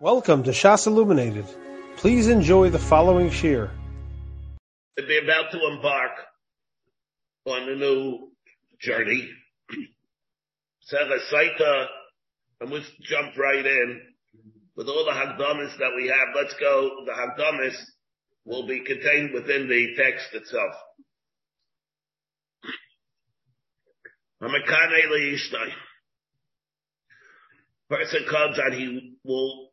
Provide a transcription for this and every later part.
Welcome to Shas Illuminated. Please enjoy the following shir. They're about to embark on a new journey. Saita, and let's jump right in. With all the Hagdamis that we have, let's go. The Hagdamis will be contained within the text itself. Person comes and he will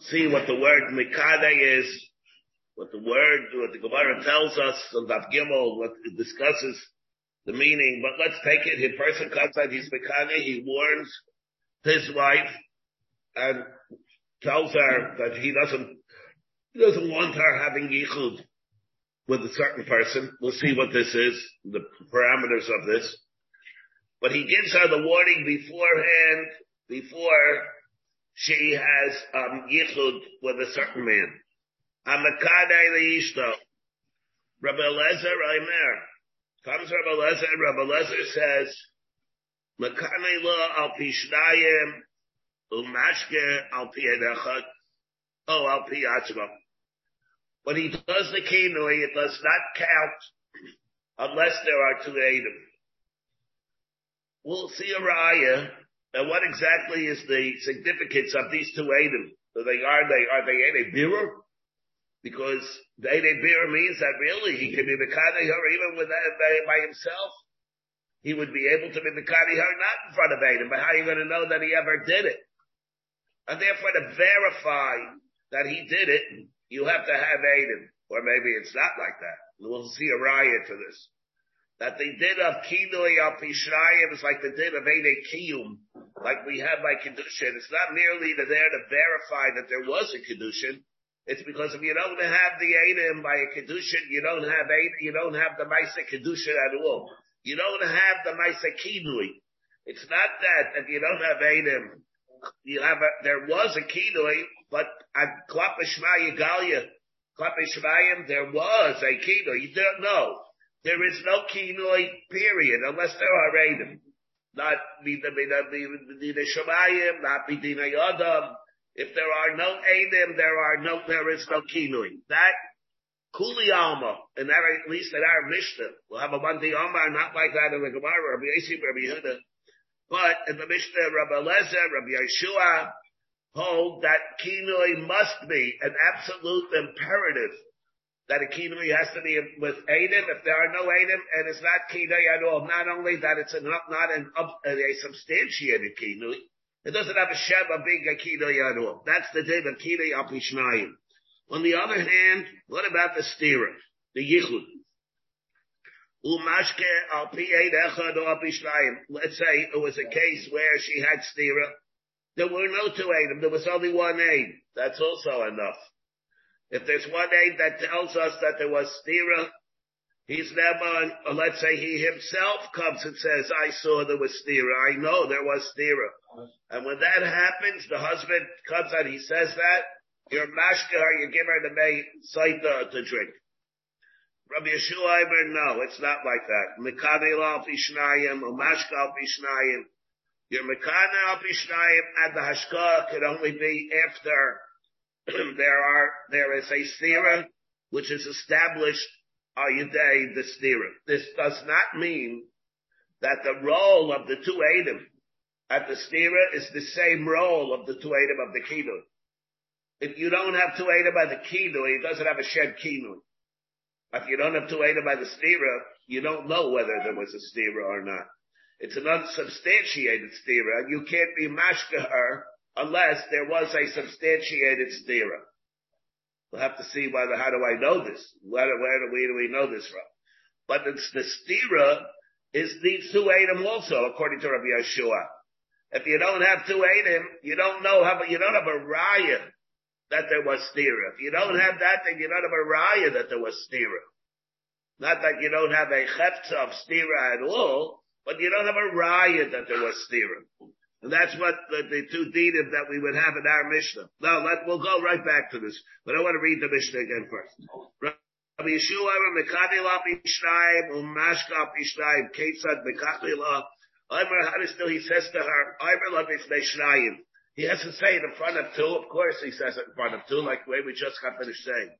see what the word mikade is, what the word, what the Gemara tells us on Daf Gimel, what it discusses the meaning. But let's take it. His person comes out, he's mikade, he warns his wife and tells her that he doesn't, he doesn't want her having yichud with a certain person. We'll see what this is, the parameters of this. But he gives her the warning beforehand, before she has um, yichud with a certain man. Amakadei leishto. Rabbi Lezer Reimer. Comes Rabbi Lezer, Rabbi Lezer says, Makane lo al pishnayim umashke al pi edechad. Oh, al pi atzma. When he does the kinui, it does not count unless there are two Adam. We'll see a raya and what exactly is the significance of these two Adam? So they are they are they a Birur? Because the Ede Birur means that really he can be the her even with by himself. He would be able to be the her not in front of Adam, but how are you going to know that he ever did it? And therefore to verify that he did it, you have to have Adam. Or maybe it's not like that. We'll see a riot to this that they did of kinoi al pishrayim is like the din of Ede Kiyum, like we have by Kedushin. It's not merely that there to verify that there was a Kedushin. It's because if you don't have the Edom by a Kedushin, you don't have Edom, you don't have the Maisa Kedushin at all. You don't have the Maisa Kinui. It's not that if you don't have Edom, you have a, there was a Kinui, but at Klapashma Yigalia, Klapashmayim, there was a Kinui. You don't know. There is no kinoi period unless there are Adam. Not Shemayim, not Bidina Yadam. If there are no Adam, there are no, there is no kinoi. That Kuli Alma, and that at least in our Mishnah, we'll have a Monday Alma, not like that in the Gemara, Rabbi Yossi, Rabbi Yehuda. But in the Mishnah, Rabbi Lezer, Rabbi Yeshua, hold that kinoi must be an absolute imperative that a kinui has to be with Adam. If there are no Adam and it's not kinui at all, not only that it's not, not an, a, uh, a substantiated kinui, it doesn't have a shem of being a kinui at all. That's the din of kinui al On the other hand, what about the stira, the yichud? Umashke al echad or Let's say it was a case where she had stira. There were no two Adam. There was only one Adam. That's also enough. If there's one aid that tells us that there was stira, he's never, let's say he himself comes and says, I saw there was stira. I know there was stira. And when that happens, the husband comes and he says that, you're mashkar, you give her the maid saita to drink. Rabbi Yeshua Iber, no, it's not like that. Mekane al pishnayim, or mashka al. Your mekane al pishnayim and the hashka could only be after there are, there is a stira which is established Ayudei the stira. This does not mean that the role of the two Adam at the stira is the same role of the two Adam of the kinu. If you don't have two Adam by the kinu, it doesn't have a shed kinu. If you don't have two Adam by the stira, you don't know whether there was a stira or not. It's an unsubstantiated stira. You can't be mashka her unless there was a substantiated stira. We'll have to see whether, how do I know this? Where, where do we, do we know this from? But it's the stira is these two Adam also, according to Rabbi Yeshua. If you don't have two Adam, you don't know how, you don't have a raya that there was stira. If you don't have that, then you don't have a raya that there was stira. Not that you don't have a chefza of stira at all, but you don't have a raya that there was stira. And that's what the, the two dinim that we would have in our Mishnah. No, let, we'll go right back to this. But I want to read the Mishnah again first. Rabbi Yeshua, Mekadi la pishnayim, umashka pishnayim, ketzad mekadi la. Omer Hadistil, he says to her, Omer la pishnayim. He has to say it in front of two. Of course he says it in front of two, like the way we just got finished saying.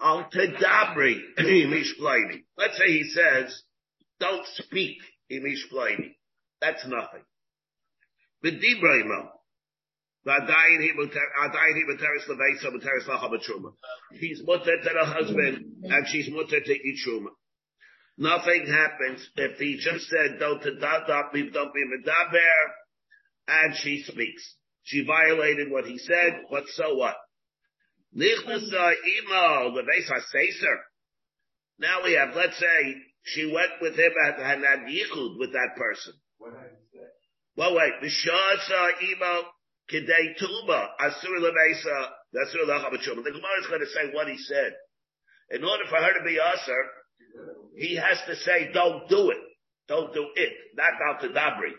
Al tedabri imishplaini. Let's say he says, don't speak imishplaini. That's nothing. V'dibraimo. V'adayin he muteris leveisa muteris lachabatruma. He's mutter to the husband and she's mutter to eat truma. Nothing happens if he just said, don't don't be medaber, and she speaks. She violated what he said, but so what? Now we have, let's say, she went with him and had an yichud with that person. What did he say? Well, wait. B'shasa imo kidei tuba asur levesa asur lachabatruma. The Gemara is going to say what he said. In order for her to be usher, he has to say, "Don't do it. Don't do it." Not out to dabri.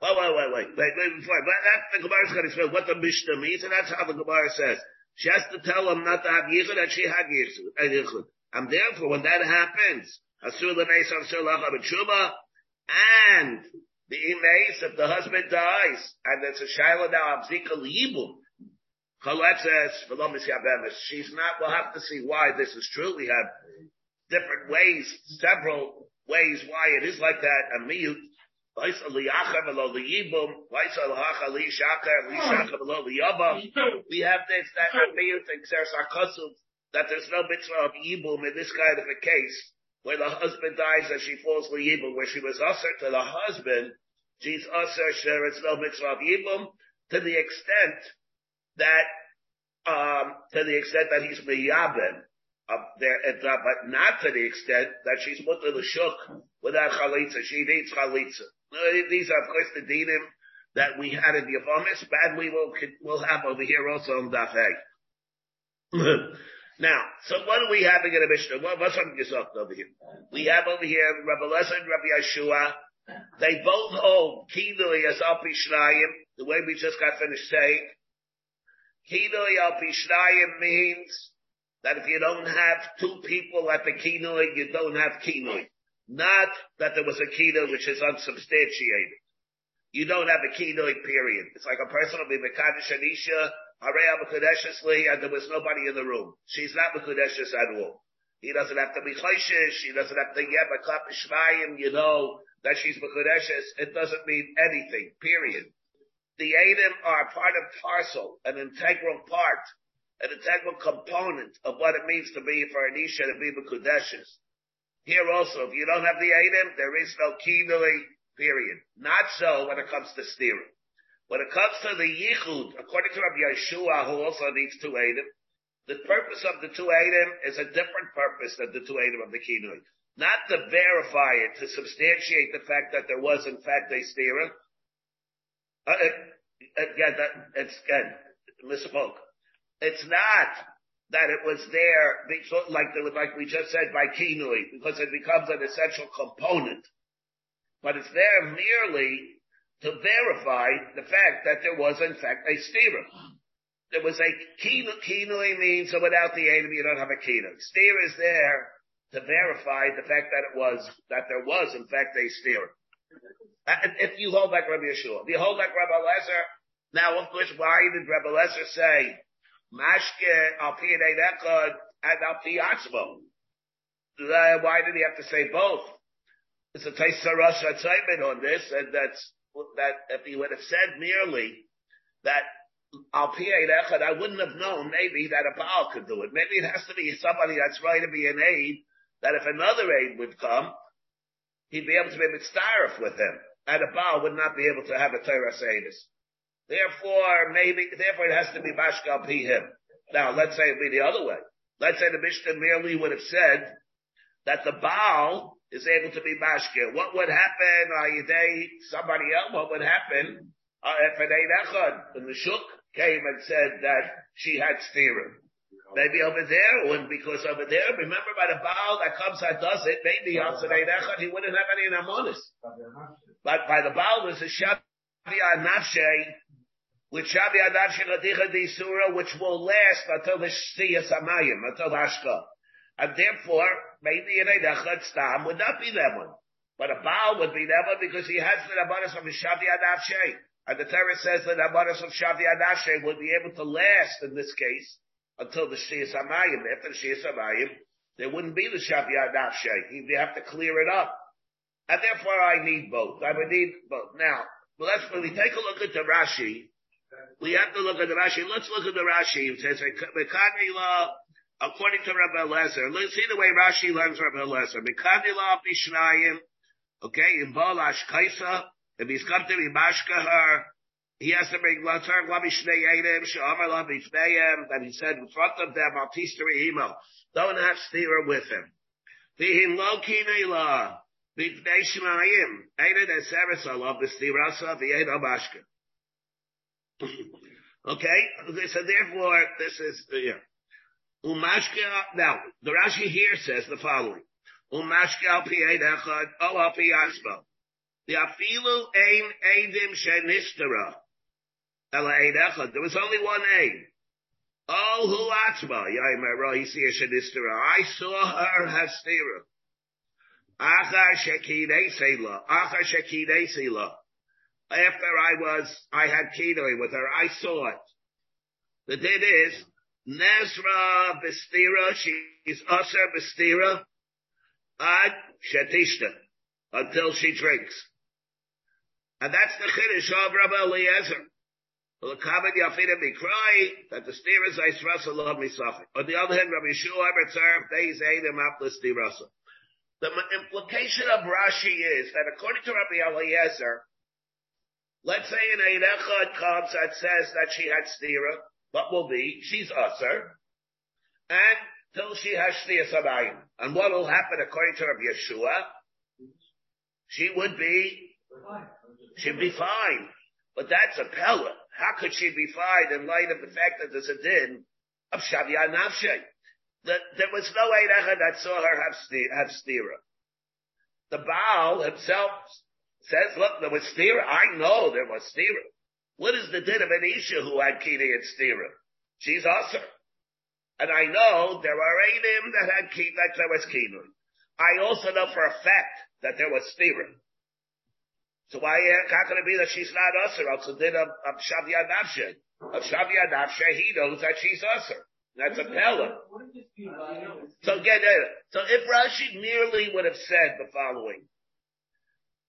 Wait, wait, wait, wait, wait, wait, before. But that the Gemara is going to explain what the Mishnah means, and that's how the Gemara says. She has to tell him not to have yichud, and she had yichud. And therefore, when that happens, asur lemeis asur lachabatruma, and the imace, if the husband dies, and there's a shaila now, abzika says, she's not, we'll have to see why this is true. We have different ways, several ways why it is like that, a miyut, we have this, that a miyut, that there's no mitzvah of yibum in this kind of a case where the husband dies and she falls for yibum, where she was usher to the husband, she's usher, sure, it's no mitzvah of yibum, to the extent that, um, to the extent that he's miyabim, up there, but not to the extent that she's put to the shuk without chalitza. She needs chalitza. These are, of course, the dinim that we had in the Yavamis, and we will, will have over here also in Daf Now, so what are we having in a Mishnah? What, what's on Yisok over here? We have over here Rabbi Lezer and Rabbi Yeshua. They both hold Kinui as Alpi Shnayim, the way we just got finished saying. Kinui Alpi Shnayim means that if you don't have two people at the Kinui, you don't have Kinui. Not that there was a Kinui which is unsubstantiated. You don't have a Kinui period. It's like a person will be Mekadosh Anisha, Areya Mekudeshesli, and there was nobody in the room. She's not Mekudeshes at all. He doesn't have to be Chayshish, he doesn't have to get a Klap Shmayim, you know, that she's Mekudeshes. It doesn't mean anything, period. The Adam are part of parcel, an integral part, an integral component of what it means to be for an Isha to be Mekudeshes. Here also, if you don't have the Adam, there is no Kinui, period. Not so when it comes to steering. When it comes to the Yichud, according to Rabbi Yeshua, who also needs two Adam, the purpose of the two Adam is a different purpose than the two Adam of the Kinui. Not to verify it, to substantiate the fact that there was in fact a steering. Uh, again, that, it's, again, misspoke. It's not that it was there, like, like we just said, by Kinui, because it becomes an essential component. But it's there merely to verify the fact that there was in fact a steer. There was a kinui means so without the aid you don't have a kinui. Steer is there to verify the fact that it was, that there was in fact a steer. Uh, if you hold like Rabbi Yeshua, if you hold like Rabbi Lezer, now of course why did Rabbi Lezer say, Mashke al echad and al atzmo? Uh, why did he have to say both? It's a Taisarash on this, and that's that if he would have said merely that I'll echad, I wouldn't have known maybe that a Baal could do it. Maybe it has to be somebody that's right to be an aid, that if another aid would come, he'd be able to be mitzaref with him. And a Baal would not be able to have a Torah Sedis. Therefore, maybe, therefore it has to be Mashkal P him. Now, let's say it be the other way. Let's say the Mishnah merely would have said that the Baal is able to be mashkir. What would happen? Ayidei somebody else? What would happen uh, if an Ein Echad and the Shuk came and said that she had steering? Maybe over there, or because over there, remember by the Baal that comes and does it, maybe on Echad he wouldn't have any namonis. But by the Baal, there's a Shabia Nafshe, with Shabia Nafshe Ladicha Di Surah, which will last until the Shia Samayim, until Hashka. And therefore, maybe an Eidachad Stam would not be that one. But a Baal would be never because he has the Rabbanis of Shavi Adavshe. And the Torah says that Rabbanis of Shavi Adavshe would be able to last in this case until the Shia Samayim. After the Shia Samayim, there wouldn't be the Shavi Adavshe. You have to clear it up. And therefore I need both. I would need both. Now, let's, when we take a look at the Rashi, we have to look at the Rashi. Let's look at the Rashi. It says, according to Rabbi Lezer, let's see the way Rashi learns Rabbi Bishnayim, Okay, in Balash Kaisa, if he's come to be Mashkahar, he has to bring Latar Eidim, Shamar Labi Fneim, that he said in front of them, Altisteri Emo. Don't have Stira with him. Okay, so therefore, this is, yeah. Umashka, now, the Rashi here says the following. Umashke al pi eid echad, al pi asmo. The afilu ein eidim shenistera. Ela eid echad. There was only one aid. Oh, hu atzma. Yaimer rohisi shenistera. I saw her hastira. Achar shekidei sela. Achar shekidei sela. After I was, I had kidoi with her, I saw it. The did is, Nezra Bistira, is Aser Bistira, ad shetishta, until she drinks. And that's the chiddush of Rabbi Eliezer. The comment Yafida cry that the steer is love me suffer. On the other hand, Rabbi Shua Ebertzar, they say them up the. The implication of Rashi is that according to Rabbi Eliezer, let's say an Eid Echad comes that says that she had stira, what will be? She's usher. And till she has Shniyas Amayim. And what will happen according to Rabbi Yeshua? She would be, she'd be fine. But that's a Pella. How could she be fine in light of the fact that there's a din of Shavya Nafshe? That there was no Eidacha that saw her have stira. The Baal himself says, look, there was stira. I know there was stira. What is the din of an Isha who had Kini and stira? She's also. And I know there were Eidim that had key, that there was Kinun. I also know for a fact that there was Stira. So why, eh, how can it be that she's not Usher? Also did of, of Shavya Nafshe. Of Shavya Nafshe, he knows that she's Usher. That's a Pella. So get eh, it. So if Rashi merely would have said the following,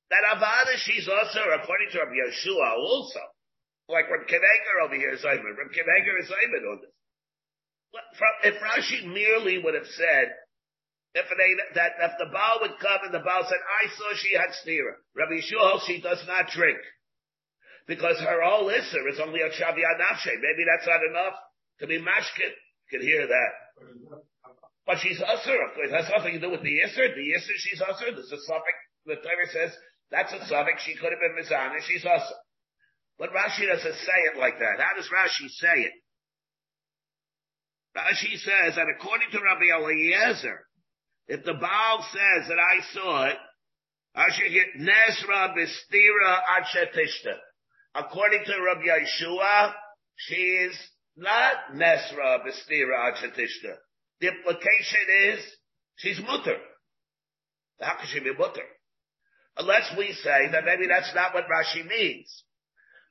that Avada she's Usher according to Rabbi Yeshua also, like Reb Keneger over here is Ayman. Reb Keneger is Ayman on this if Rashi merely would have said, if they, that if the Baal would come and the Baal said, I saw she had stira. Rabbi Yeshua, she does not drink. Because her all Isser is only a Shaviyat Nafshe. Maybe that's not enough to be mashkin. You can hear that. But she's Usser, of course. It has nothing to do with the Isser. The Isser, she's Usser. There's a suffix. The Torah says, that's a suffix. She could have been Mizana. She's Usser. But Rashi doesn't say it like that. How does Rashi say it? Rashi says that according to Rabbi Eliezer, if the Baal says that I saw it, I should get Nesra Bistira Achetishta. According to Rabbi Yeshua, she is not Nesra Bistira Achetishta. The implication is she's mutter. How could she be mutter? Unless we say that maybe that's not what Rashi means.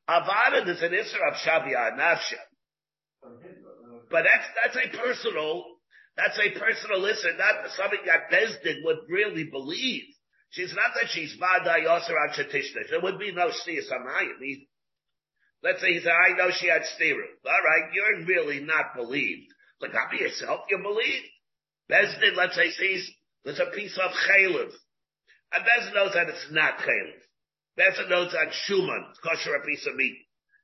Avada is an Isra of Shavia Nafsha. But that's, that's a personal, that's a personal listen, not something that Bezdin would really believe. She's not that she's Vada Yosser on Shatishna. There would be no Stiyah Samayim. Let's say he said, I know she had Stira. Alright, you're really not believed. But not be yourself, you believe. Bezdin, let's say, sees there's a piece of Chaylev. And Bezdin knows that it's not Bezdin knows that Shuman, kosher a piece of meat.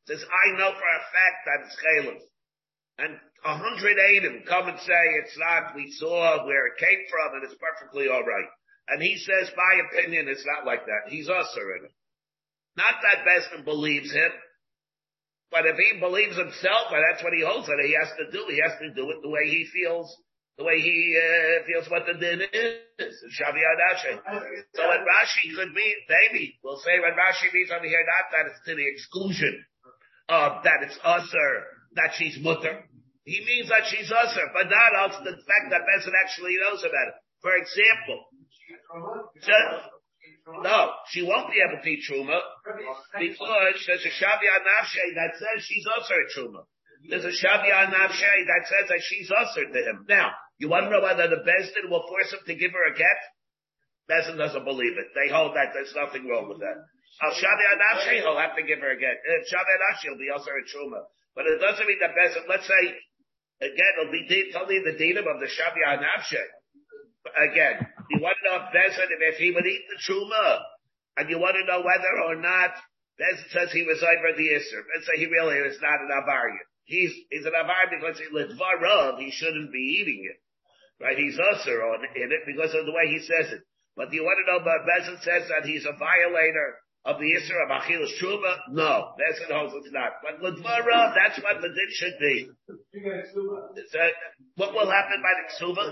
Says, I know for a fact that it's Chaylev. And a hundred Adam come and say it's not, we saw where it came from and it's perfectly alright. And he says, my opinion, it's not like that. He's usher in it. Not that Besman believes him, but if he believes himself, and that's what he holds that he has to do, he has to do it the way he feels, the way he uh, feels what the din is. Shavi So when Rashi could be, maybe, we'll say when Rashi means over here, not that it's to the exclusion of that it's usher that she's mutter. He means that she's usher, but not also the fact that Benson actually knows about it. For example, No, she won't be able to eat truma because there's a shavi nafshe that says she's a truma. There's a shavi nafshe that says that she's usher to him. Now, you want to know whether the Bezdin will force him to give her a get? Bezdin doesn't believe it. They hold that there's nothing wrong with that. Al shavi nafshe, he'll have to give her a get. Uh, if shavi nafshe, he'll be also a truma. But it doesn't mean that Bezdin, let's say, again, it'll be totally the dinim of the shavi nafshe. Again, you want to know if Bezin, if he would eat the truma, and you want to know whether or not Bezin says he was over the Isser. Let's say he really is not an Avarian. He's, he's an Avarian because he Litvarav, he shouldn't be eating it. Right? He's Usser on, in it because of the way he says it. But do you want to know but Bezin says that he's a violator of the Isser of Achilles Truma? No, Bezin holds it's not. But Litvarav, that's what the din should be. So, what will happen by the Ksuba?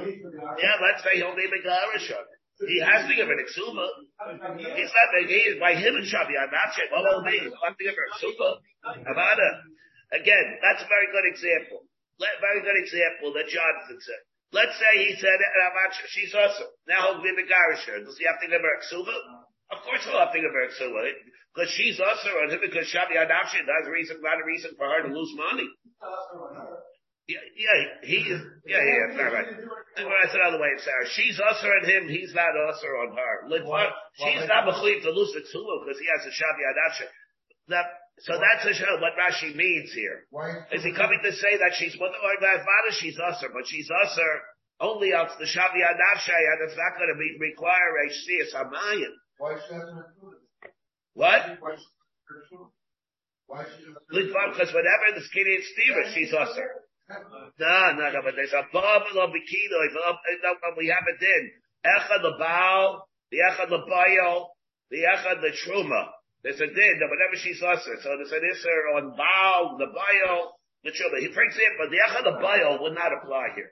Yeah, let's say he'll be it. He has to give an Ksuba. He's not Megarish by him and Shabi Anachet. What will be? He'll have to give her Ksuba. Avada. Again, that's a very good example. Very good example that Jonathan said. Let's say he said, she's awesome. Now he'll be Megarish her. Does he have to give her a Ksuba? Of course he'll have to give her a Ksuba. Because she's also on him because Shabi Anachet, that's a reason, not a reason for her to lose money. Yeah, yeah, he is, yeah, yeah, fair right. That's another way of saying She's usher on him, he's not usher on her. Like, what? She's not mechuyev to lose the tzula because he has a shavi adasha. That, so that's a show, what Rashi means here. Is he coming to say that she's mother or my father? She's usher, but she's usher only out the shavi adasha, and it's not going to be require a siyas hamayim. Why she hasn't What? Why she Because whenever the skin is steamer, she's usher. No, no, no, but there's a bubble of bikino. Um, we have it in. Echad the Baal, the Echad the Baal, the Echad the Truma. There's a din, but whenever she's usher. So there's an isser on Baal, the Baal, the Truma. He, for example, the Echad the Baal would not apply here.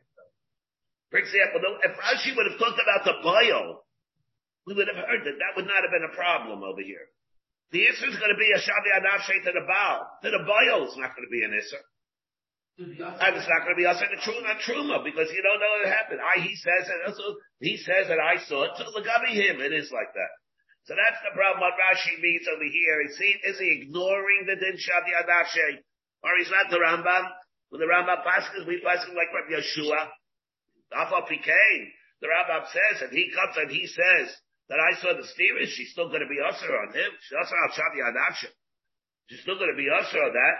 For example, if Rashi would have talked about the Baal, we would have heard that that would not have been a problem over here. The Isser is going to be a Shavi Anafshe to the Baal. To the Baal is not going to be an Isser. And it's not going to be us in the truma, truma, because you don't know what happened. I, he says, and also, he says that I saw it, so Lagabi him, it is like that. So that's the problem what Rashi means over here. Is he, is he ignoring the din Shavi Adashe? Or he's not the Rambam? When the Rambam passes, we pass him like Rabbi Yeshua. Alpha Pikain. The Rambam says, and he comes and he says, that I saw the steerage, she's still going to be usher on him. She's usher on Shavi Adashe. She's still going to be usher on that.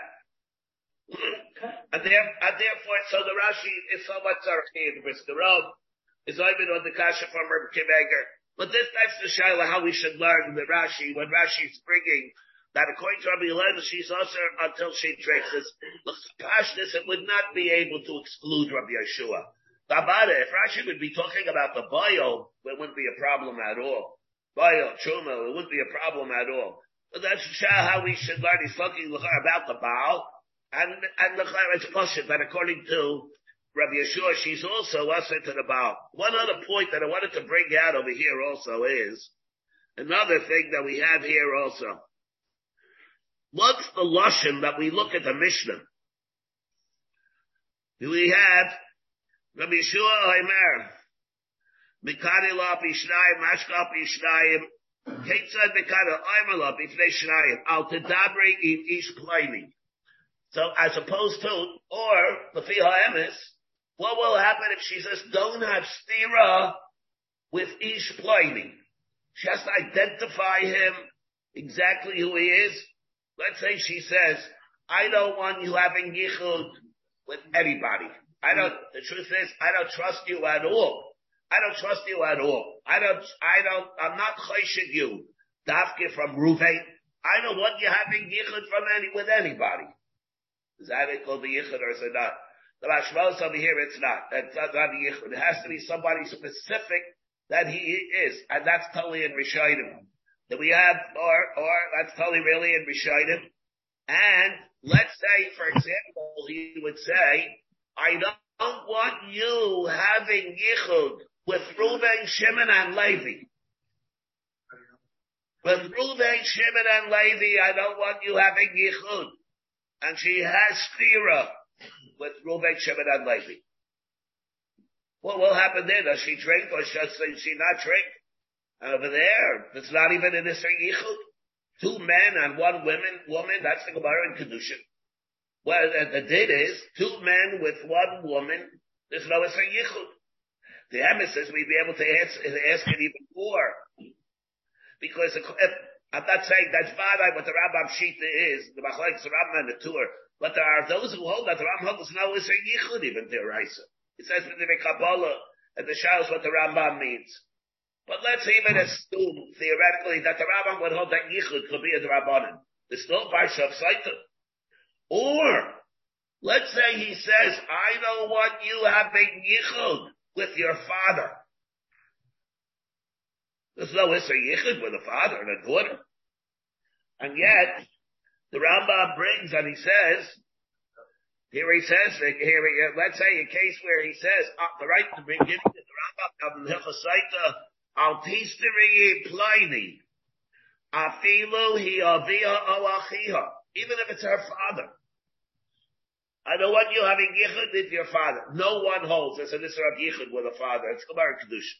and, there, and therefore, so the Rashi is somewhat tzarchi in the Rov is even on the kasha from Reb Kimeger. But this, that's the shaila how we should learn the Rashi when Rashi is bringing that according to Rabbi Elena, she's also until she drinks this. Pashtus, it would not be able to exclude Rabbi Yeshua. Dabada, if Rashi would be talking about the bio, it wouldn't be a problem at all. Bio, Truma, it wouldn't be a problem at all. But that's how we should learn. He's talking about the Baal, and, and the it's possible that according to Rabbi Yeshua, she's also usher to the Baal. One other point that I wanted to bring out over here also is another thing that we have here also. What's the Lashon that we look at the Mishnah? We have Rabbi Yeshua Oimer, Mikari la pishnayim, mashka pishnayim, Ketzad Mikari Oimer la bifnei shnayim, al tedabri in ish. So as opposed to, or the emes, what will happen if she says, don't have stira with ish plaining? She has to identify him exactly who he is. Let's say she says, I don't want you having yichud with anybody. I don't, the truth is, I don't trust you at all. I don't trust you at all. I don't, I don't, I'm not chayshid you. Dafke from Ruvain. I don't want you having yichud from any, with anybody. Is that it called the yichud or is it not? The Mashmalos over here, it's not. That's not, yichud. It has to be somebody specific that he is, and that's totally in Rishayim. That we have, or, or that's totally really in Rishayim. And let's say, for example, he would say, I don't want you having yichud with Reuben, Shimon, and Levi. With Reuben, Shimon, and Levi, I don't want you having yichud and she has stira with Reuven, Shimon, and Levi. What will happen then? Does she drink or does she not drink? And over there, it's not even in Isser Yichud. Two men and one woman, woman, that's the Gemara in Kedushin. Well, the, the did is, two men with one woman, there's no Isser Yichud. The emissaries we'd be able to ask, ask it even more. Because if, I'm not saying that's Vadai what the Rambam Shita is, the Machlaik Rambam and the Tur, but there are those who hold that the Rambam holds no Isser Yichud even to Raisa. It says in the Kabbalah, and the shows what the Rambam means. But let's even assume theoretically that the Rambam would hold that Yichud could be a Drabanan. There's still Parsha of Saita. Or, let's say he says, I don't want you having Yichud with your father. There's no Isser Yichud with a father and a daughter. And yet, the Rambam brings and he says, here he says, here he, uh, let's say a case where he says, uh, the right to of the Rambam, Hilchasaita, al tisteri pliny, afilu hi avia even if it's her father. I don't want you having yichud with your father. No one holds as an Isra of yichud with a father. It's Gemara Kedusha.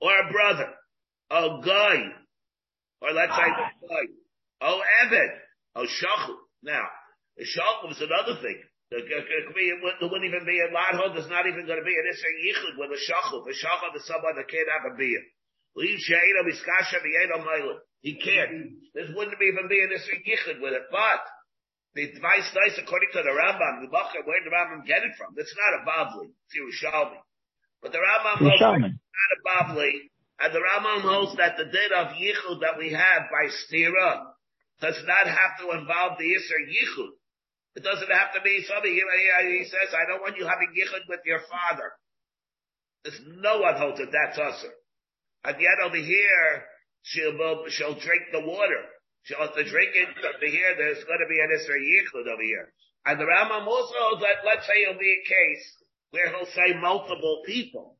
Or a brother. A guy. Or let's say the guy. Oh, Evid. Oh, Shachul. Now, the Shachul is another thing. There, wouldn't even be a Ladhod, there's not even going to be an Isra Yichud with a Shachul. The Shachul is someone that can't have a beer. He can't. This wouldn't even be an Isra Yichud with it. But, the advice nice according to the Rambam, the Bachar, where did the Rambam get it from? It's not a Bavli, it's Yerushalmi. But the Rambam holds it's not a Bavli, and the Rambam holds that the din of Yichud that we have by Stira does not have to involve the Isser Yichud. It doesn't have to be something, he, says, I don't want you having yichud with your father. There's no one holds it, that's usher. And yet over here, she'll, she'll drink the water. She'll have to drink it. Over here, there's going to be an Isra Yichud over here. And the Rambam also that, let's say it'll be a case where he'll say multiple people.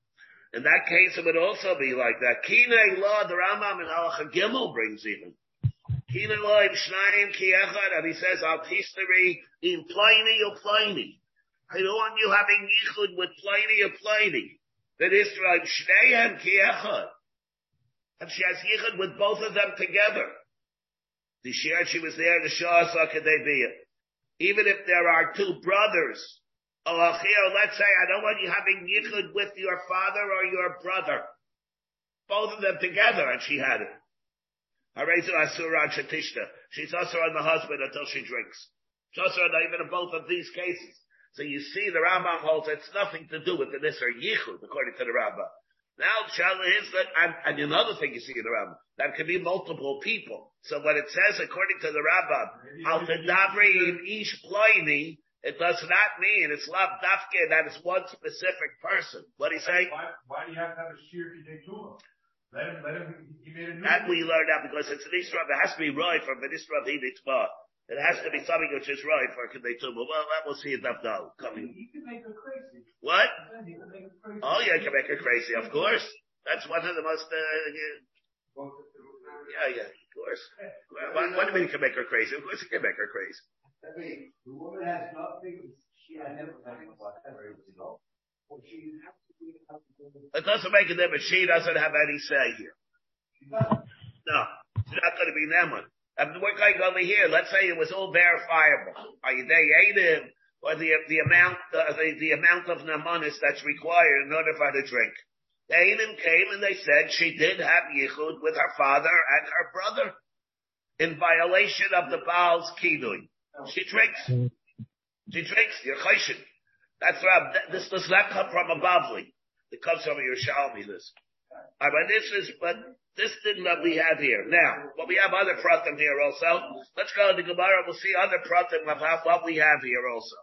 In that case, it would also be like that. Kine law, the Rambam in Halacha Gimel brings even. Kinaloim Shnayim Kiechad, and he says, Al Tisteri in Pliny or Pliny. I don't want you having Yichud with Pliny or Pliny. That is like Shnayim Kiechad. And she has Yichud with both of them together. The share she was there, the Shah Sakadebiyah. Even if there are two brothers, oh, let's say, I don't want you having Yichud with your father or your brother. Both of them together, and she had it. She's also on the husband until she drinks. She's also on even in both of these cases. So you see the Rambam holds it's nothing to do with the Nisr Yichud, according to the Rambam. Now, Shala is that, and, and another thing you see in the Rambam, that can be multiple people. So when it says, according to the Rambam, Al Tadavri Ish Ploini, it does not mean it's Lav Dafke that it's one specific person. What do you say? Why, why do you have to have a Shir Kidei let him, let him, he made a new That we learned out because it's an Isra, it has to be right for an Isra of It has to be something which is right for Kedei Tumah. Well, that we'll see in Dafdal coming. He can make her crazy. What? He make her crazy. Oh yeah, can make her crazy, of course. That's one of the most, uh, yeah, yeah, of course. What, what do you mean can make her crazy? Of course it can make her crazy. I mean, the woman has nothing, she had never done whatever it was Well, she has it doesn't make a difference. She doesn't have any say here. No, she's not going to be Neman. And we're going over here. Let's say it was all verifiable. Are you they ate him or the the amount uh, the, the amount of namanis that's required in order for her to drink? The Einim came and they said she did have yichud with her father and her brother in violation of the Baal's kidui. She drinks. She drinks. You're. That's right. This does not come from a Bavli. It comes from a Yerushalmi, this. Right, but this is, but this thing that we have here. Now, but we have other pratim here also. Let's go to the Gemara. We'll see other pratim of what we have here also.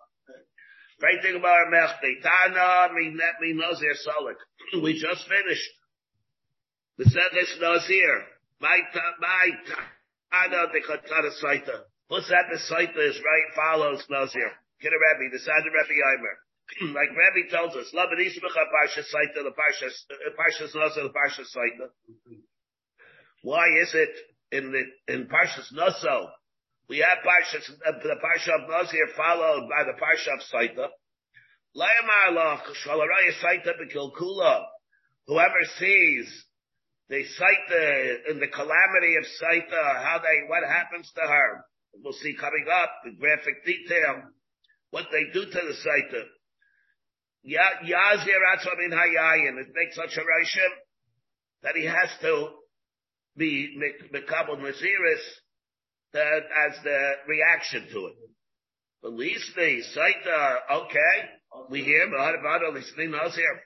Great thing about Mechti. Tana mi nazir solik. We just finished. The sentence nazir. My my tana de katana saita. What's that? The saita is right follows nazir. Kid a Rebbe. The of Rebbe Yimer. like Rabbi tells us, Laban Ismacha Parsha Saita, the Parsha, Parsha uh, Nasa, the Parsha Saita. Why is it in the, in Parshas Naso, we have Parsha, uh, the Parsha of Nazir followed by the Parsha of Saita. Whoever sees they cite the, in the calamity of Saita, how they, what happens to her. We'll see coming up in graphic detail what they do to the Saita. Yazir Atzvam in Hayayin, it makes such a Rishim that he has to be Mekabel Naziris as the reaction to it. The Saita, okay, we hear, but listening Nazir.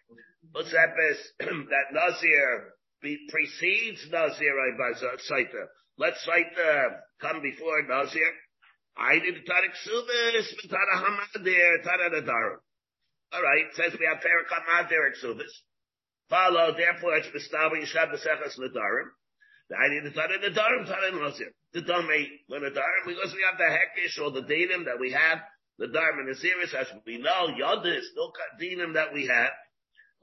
What's that that Nazir be, precedes Nazir by Saita. Let Saita come before Nazir. I did Tarik Subis, Tara Hamadir, Tara Nadar. All right, it says we have Perakam Madir Subis. Follow, therefore it's Mistav Yishab Beseches Nadarim. I need the Tara Nadarim, Tara Nazir. The Dome, when Nadarim, because we have the Hekish or the Dinim that we have, the Dharma Naziris, as we know, Yodis, no Dinim that we have.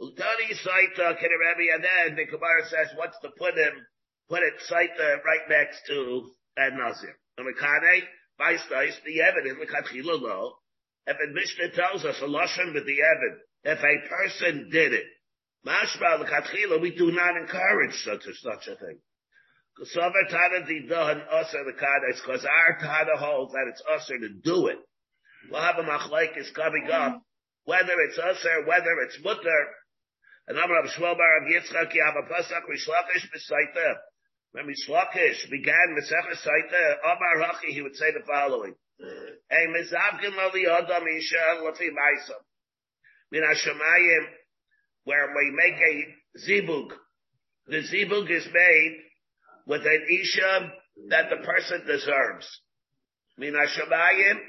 Utani Saita Kirabi, and then the Gemara says, what's to put him, put it Saita right next to Ed Nazir. And Mekane, Baistais, the Evan, Mekatchila lo. If a Mishnah tells us a Lashon with the Evan, if a person did it, Mashba Mekatchila, we do not encourage such a, such a thing. Because our Tada holds that it's Usher to do it. We'll have a Machlaik is coming up, whether it's Usher, whether it's Mutter, and Amar Rav Shmuel Bar Rav Yitzchak Yav Pasach Reish Lakish B'Saita. When Reish Lakish began Mesech Saita, Amar Hachi, he would say the following. Hey, Mizavkim Ali Adam Isha Lafi Maisa. Min HaShamayim, where we make a zibug. The zibug is made with an Isha that the person deserves. Min HaShamayim,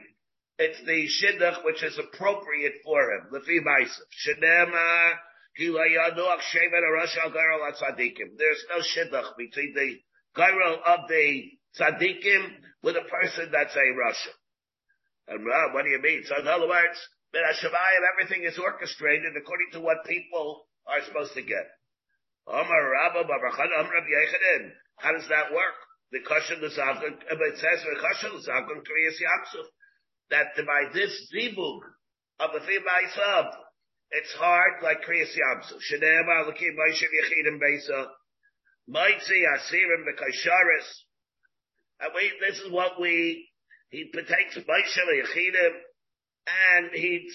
it's the shidduch which is appropriate for him. Lafi Maisa. Shedema, there's no shidduch between the gyro of the tzaddikim with a person that's a Russia. And uh, what do you mean? So in other words, everything is orchestrated according to what people are supposed to get. How does that work? The kashan the zakon, it says the kashan yamsuf that by this zibug of the fibay it's hard like Kriyas Yamsu. Shenema Alakim Moshe Yechidim Besa. Maitzi Asirim Bekasharis. And we, this is what we, he takes Moshe Yechidim and he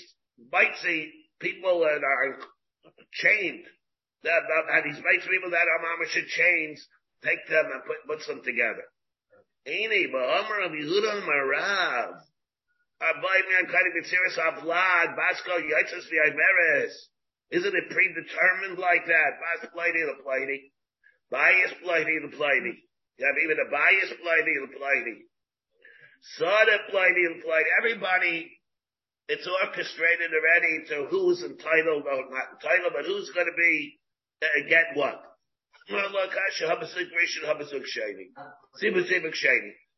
Maitzi people that are chained. That, that, and makes people that are mamash chains, take them and put, puts them together. Ini, Ba'amar of Yehuda Marav. Isn't it predetermined like that? Bas plighty the plighty. Bias plighty the plighty. You have even a bias plighty the plighty. Sada plighty the plighty. Everybody, it's orchestrated already to who's entitled, or not entitled, but who's going to be, uh, get what.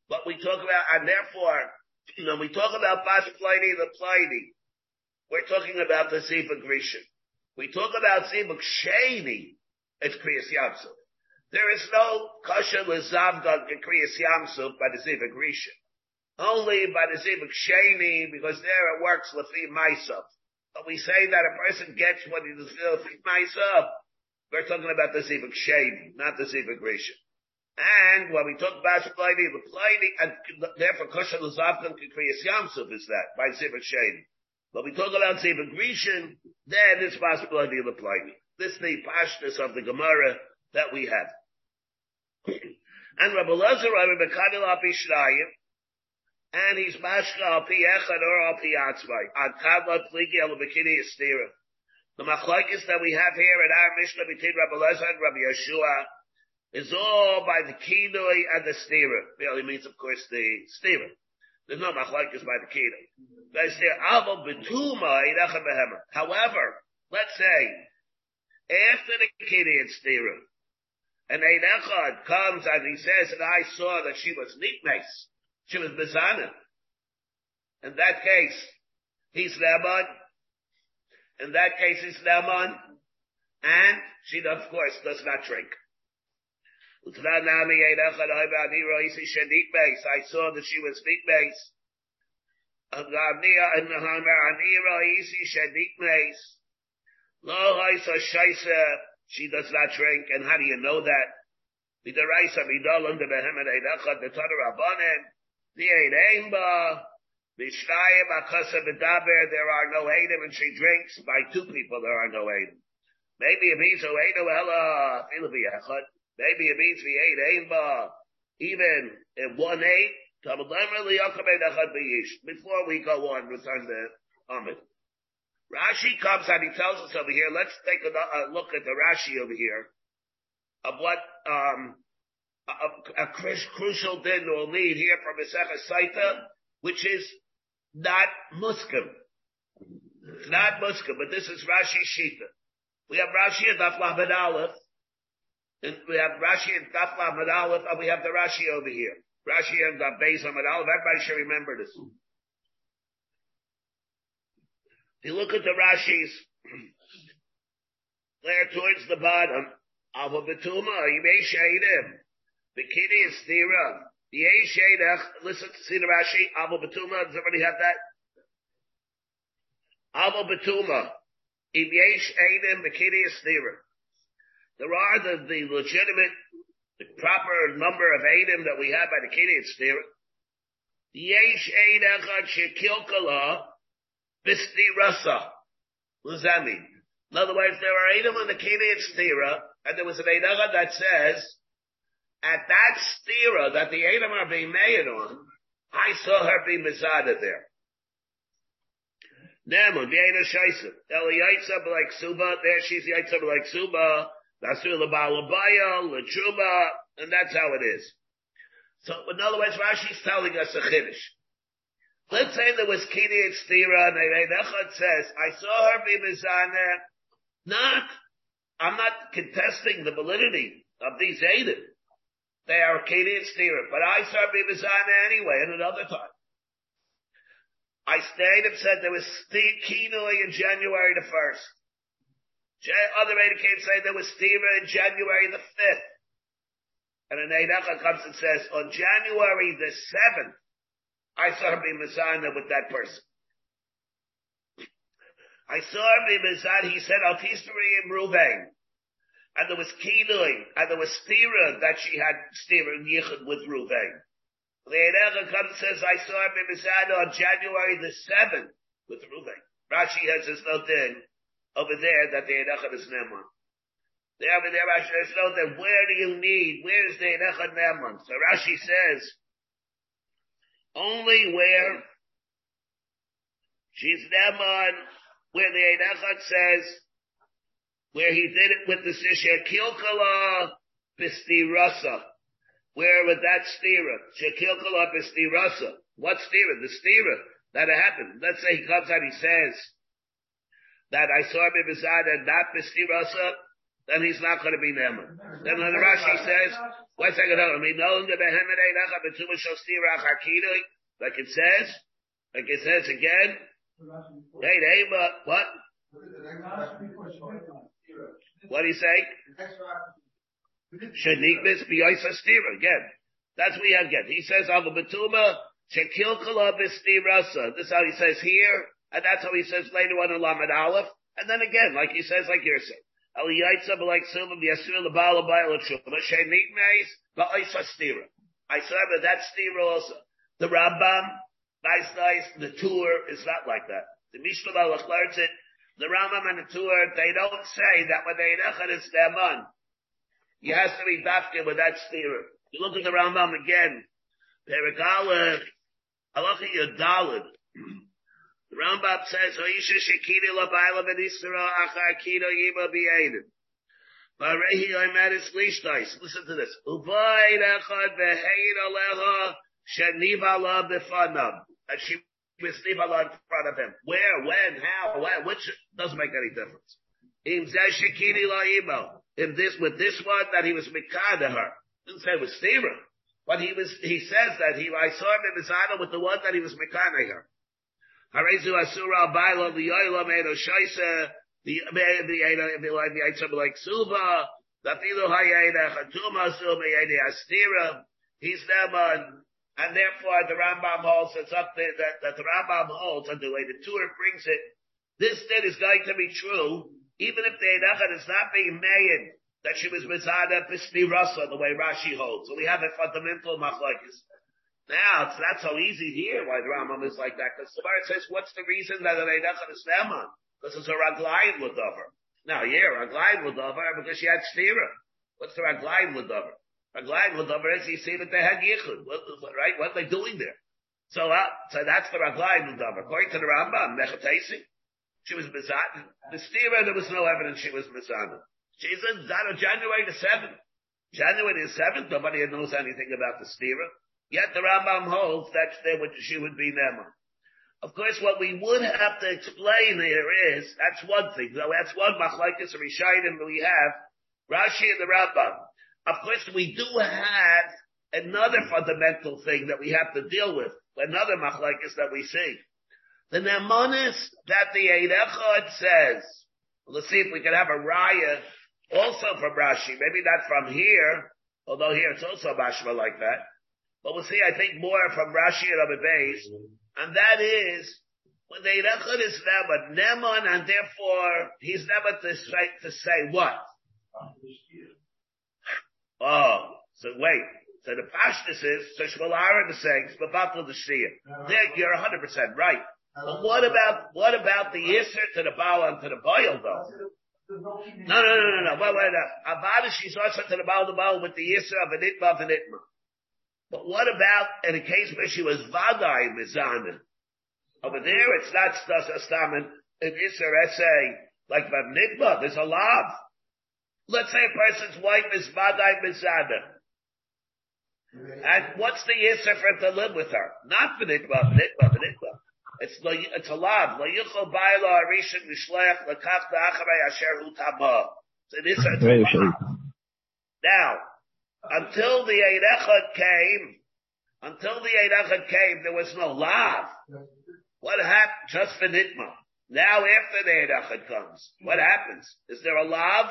But we talk about, and therefore, when we talk about Bas Pliny the Pliny, we're talking about the Ziva. We talk about Ziva Shani, it's Kriyas Yamsuf. There is no Kasha Lezavgan in Kriyas Yamsuf by the Ziva. Only by the Ziva Shani, because there it works Lafi Maisuf. But we say that a person gets what he does Lafi Maisuf. We're talking about the Ziva Shani, not the Ziva Grecian. And when we talk about Pliny, the Pliny, and therefore Kosher Lazavkan Kikriyas Yamsuf is that, by Ziva Shane. But we talk about Ziva Grecian, then it's possibility of the Pliny. This is the pashtus of the Gemara that we have. and Rabbi Lazar, Rabbi Bekadil Api Shnayim, and he's mashka al pi echad or al pi atzvai. Ad kadla pligi al bikini estira. The machlokes that we have here in our Mishnah between Rabbi Lazar and Rabbi Yeshua is all by the kinoi and the stira. Really means, of course, the stira. There's no machlokes by the kinoi. There's the aval betumai However, let's say, after the kinoi and stira, and Ein comes and he says, and I saw that she was nicknames. She was Bezana. In that case, he's Laman. In that case, he's Laman. And she, of course, does not drink. I saw that she was haisa shaisa she does not drink, and how do you know that? The Torah Rabbanen, the there are no edim, and she drinks. By two people, there are no edim. Maybe it means oedo ella, maybe it means the eight aimba, even in one eight, before we go on, return the Ahmed. Rashi comes and he tells us over here, let's take a, a look at the Rashi over here of what, um, a, a crucial din we'll need here from Masechah Saita, which is not muskim. Not muskim, but this is Rashi Shita. We have Rashi and Daf Lamed Aleph, and we have Rashi and Daf Lamed Aleph, and we have the Rashi over here. Rashi and Daf Beis Lamed Aleph. Everybody should remember this. If you look at the Rashis, there towards the bottom, Alva Betuma, Yimei Shaidim, Bikini is Thira, uh, Yei Shaidach, uh, listen to see the Rashi, Alva Betuma, does everybody have that? Alva Betuma, Yimei Shaidim, Bikini is Thira. There are the, the legitimate, the proper number of Adim that we have by the Kiddush Thira. Yesh Eidachad uh, Shekilkala, Bisti Rasa. What does that mean? In other words, there are Edom on the Kenyan Stira, and there was an Edaga that says, at that Stira that the Edom are being made on, I saw her be Mizada there. Nemun, Viena Shaisa. Eli Yaitza like Suba, there she's Yaitza like Suba, Nasur Labalabaya, Latruba, and that's how it is. So, in other words, Rashi's telling us a Kiddush. Let's say there was Kini and Stira, and Echad says, I saw her be Mizana. Not, I'm not contesting the validity of these Aiden. They are and Stira, but I saw Mizana anyway at another time. I stayed and said there was Kinoi in January the 1st. Other came saying there was Stira in January the 5th. And an Eidacha comes and says, on January the 7th, I saw Mizana with that person. I saw Mizana, he said, Altisri in Ruvain. And there was Kinui, and there was Stira that she had Stira and Yichud with Ruvain. The Eidacha comes and says, I saw him in Mizana on January the 7th with Ruvain. Rashi has his note in over there that the Eidacha is Neman. There, over there, Rashi has note that where do you need, where is the Eidacha Neman? So Rashi says, only where she's Neman, where the Einachot says, where he did it with the Sisha Kilkala Bistirasa, where with that stira, Shekilkala Bistirasa. What stira? The stira that happened. Let's say he comes out, he says, that I saw him beside and not Bistirasa, then he's not going to be Neman. Then the Rashi says, a second, I mean, no, the Behemet Einacha Betuma Shostira Chakidoi, like it says, like it says again, hey, hey, what? What do you say? Shanikmis Biyaisa Stira, again. That's what you get. He says, Al Betuma, Shekilkala Bistirasa. This is how he says here, and that's how he says later on in Lamed Aleph. And then again, like he says, like you're saying. El Yaitza like Silva Yasir Labala Baila Chuma Shenik Ba'isa Stira. I saw that that's Stira also. The Rambam, nice, nice. The Tur is not like that. The Mishnah Malach learns it. The Rambam and the Tur, they don't say that when they Echad is Neman. He has to be dafke with that stira. You look at the Rambam again. Perikala, Halacha Yadalid. The Rambam says, Hoisha Shekini Labaila Benisra Achar Kino Yima Biedim. Barehi Oimadis Lishtais. Listen to this. Uvay Echad Behein Aleha Sheniva La Bifanav. And she was Nivala in front of him. Where, when, how, when, which doesn't make any difference. In this, with this one that he was Mikada her. Didn't say it was Stephen. But he was, he says that he, I saw him in his honor with the one that he was Mikada her. Harezu Asura Shaisa, the the the like Astira, he's Neman, and therefore the Rambam holds it's up there that, that the Rambam holds, and the way the Tur brings it, this thing is going to be true even if the Eidachad is not being made, that she was Mizada Pisni Rasa, the way Rashi holds. So we have a fundamental machlokes. Now, it's not so easy here why the Rambam is like that, because the Gemara says, what's the reason that an Eidachad is Neman? Because it's a Raglayim Ludover. Now, yeah, Raglayim Ludover, because she had Stira. What's the Raglayim Ludover? Raglayim that they had Yichud, right? What are they doing there? So, uh, so that's the Raglayim Ludover. According to the Rambam, Mechatesi, she was Mizana. The Stira, there was no evidence she was Mizana. She's in Zana January the 7th. January the 7th, nobody knows anything about the Stira. Yet the Rambam holds that would, she would be Nema. Of course, what we would have to explain here is, that's one thing, though that's one machlaikas or Rishayim we have, Rashi and the Rambam. Of course, we do have another fundamental thing that we have to deal with, another machlaikas that we see. The Nemonis that the Eidechot says, let's see if we can have a raya also from Rashi, maybe not from here, although here it's also a Bashma like that, but we'll see, I think, more from Rashi and Rabbi Beis, and that is, when the Eidechot is Neman, Neman, and therefore, he's never to say, to say what? Oh, so wait, so the Pashtus is, so Shmuel Aaron is saying, Spabatul the Shia. There, you're 100% right. But what about, what about the Yisr to the Baal and to the Boil though? No, no, no, no, no. Wait, wait, no. Avada, she's also to the Baal, the Baal with the Yisr of an Itma of an Itma. But what about in a case where she was Vadai Mizana? Over there, it's not Stamen, an Isser essay, like Nitma, there's a lav. Let's say a person's wife is Vadai Mizana. And what's the Yisr for him to live with her? Not Nitma, Nitma, Nitma. It's it's a lav. Lo yichol bayla arishin mishlech lekach da'acharei asher hu tama. So this is Now, until the Eidechad came, until the Eidechad came, there was no lav. What happened? Just for Nitma. Now after the Eidechad comes, what happens? Is there a lav?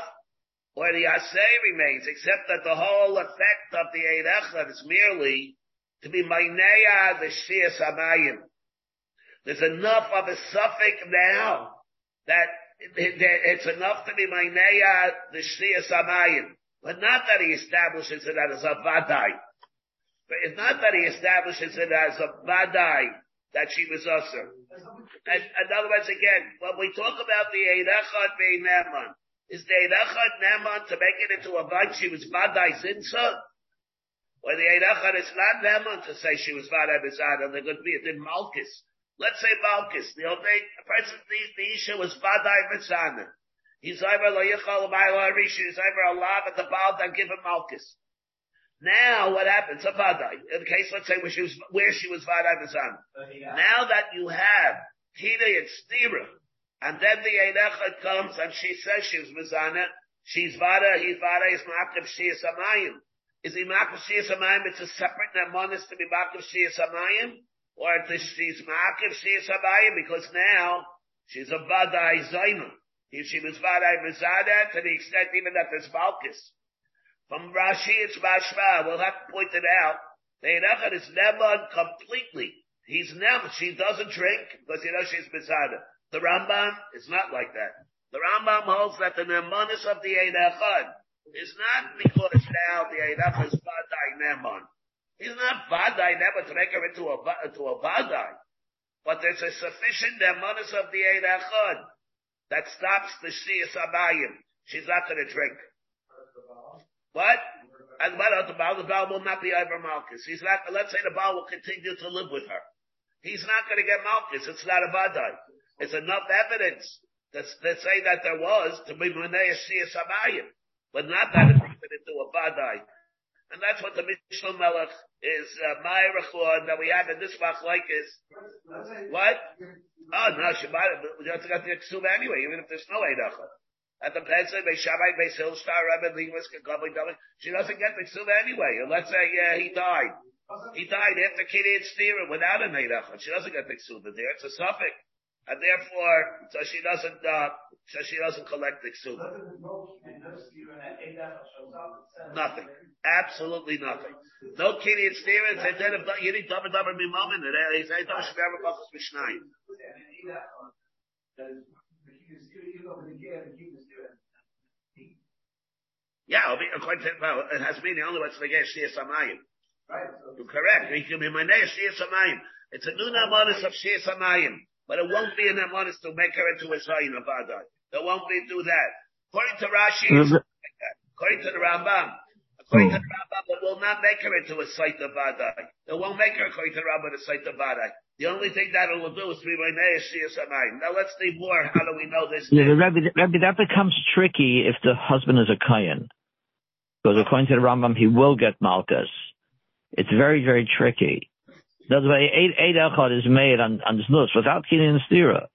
Or the Asay remains, except that the whole effect of the Eidechad is merely to be Maineya the Shia Samayim there's enough of a suffix now that it's enough to be Maineya the Shia Samayim. But not that he establishes it as a Vadai. But it's not that he establishes it as a Vadai that she was usher. In other words, again, when we talk about the Eidachad being Neman, is the Eidachad Neman to make it into a Vad she was Vadai Zinsa? Or the Eidachad is not Neman to say she was Vadai Bizad and they're be a Din Malchus. Let's say Malchus. The old the person, the, the Isha was Vadai Mitzana. He's either lo yichal ma'ila rishi, he's either Allah at the Baal that give him Malchus. Now what happens? A Vadai. In the case, let's say where she was, where she was Vadai Mitzana. Now that you have Tina and Stira, and then the Eidechad comes and she says she's Mizana, she's Vada, he's Vada, he's Ma'akiv Shia Samayim. Is he Ma'akiv Shia Samayim? It's a separate Nemonis to be Ma'akiv Shia Samayim? or it's she's ma'akiv she's abayim because now she's a vadai zaina. If she was vadai mizada to the extent even that there's malchus. From Rashi it's mashma. We'll have to point it out. The Einachad is never completely. He's never, she doesn't drink because you know she's mizada. The Rambam is not like that. The Rambam holds that the nemanis of the Einachad is not because now the Einachad is vadai neman. He's not vadai never to make her into a, into a vadai. But there's a sufficient demonis of the Eid Echad that stops the Shia Sabayim. She's not going to drink. What? And what the Baal? The Baal will not be over Malchus. He's not, let's say the Baal will continue to live with her. He's not going to get Malchus. It's not a vadai. It's enough evidence to, to say that there was to be Munei Shia Sabayim. But not that it's into a vadai. And that's what the Mishnah Melech is, uh, Ma'erachor that we have in this like is, what? Oh, no, Shabbat, we have to get the Ksuba anyway, even if there's no Eidacha. At the Pesach, by Shabbat, by Silstar, Rebbe, Linguist, Kabbalah, she doesn't get the Ksuba anyway. And let's say, yeah, he died. He died after Kiryat Stira without an Eidacha. She doesn't get the Ksuba there. It's a suffix. And therefore, so she doesn't, uh, so she doesn't collect the ksuba. Nothing. Absolutely nothing. No kidding, it's there, it's a dead of, you need double double be moment, it's a double shver bachos mishnayim. even though the gear, the keep the steer. Yeah, according to, well, it has to be the only one's Negeh Shir Samayim. Right. You're correct. It can be Maneh Shir Samayim. It's a new Namanis of Shir Samayim. But it won't be an Namanis to make her into a Zayin of Adai. It won't be do that. According to Rashi, Mhm. according to the Rambam, according to the Rambam, it will not make her into a site of Adai. It won't make her, according to the Rambam, a site of Adai. The only thing that it will do is to be Samayim. Now let's see more. How do we know this? Yeah, Rabbi, Rabbi, that becomes tricky if the husband is a Kayan. Because according to the Rambam, he will get Malchus. It's very, very tricky. That's why eight, eight echad is made on, on Znus without Kili and Stira.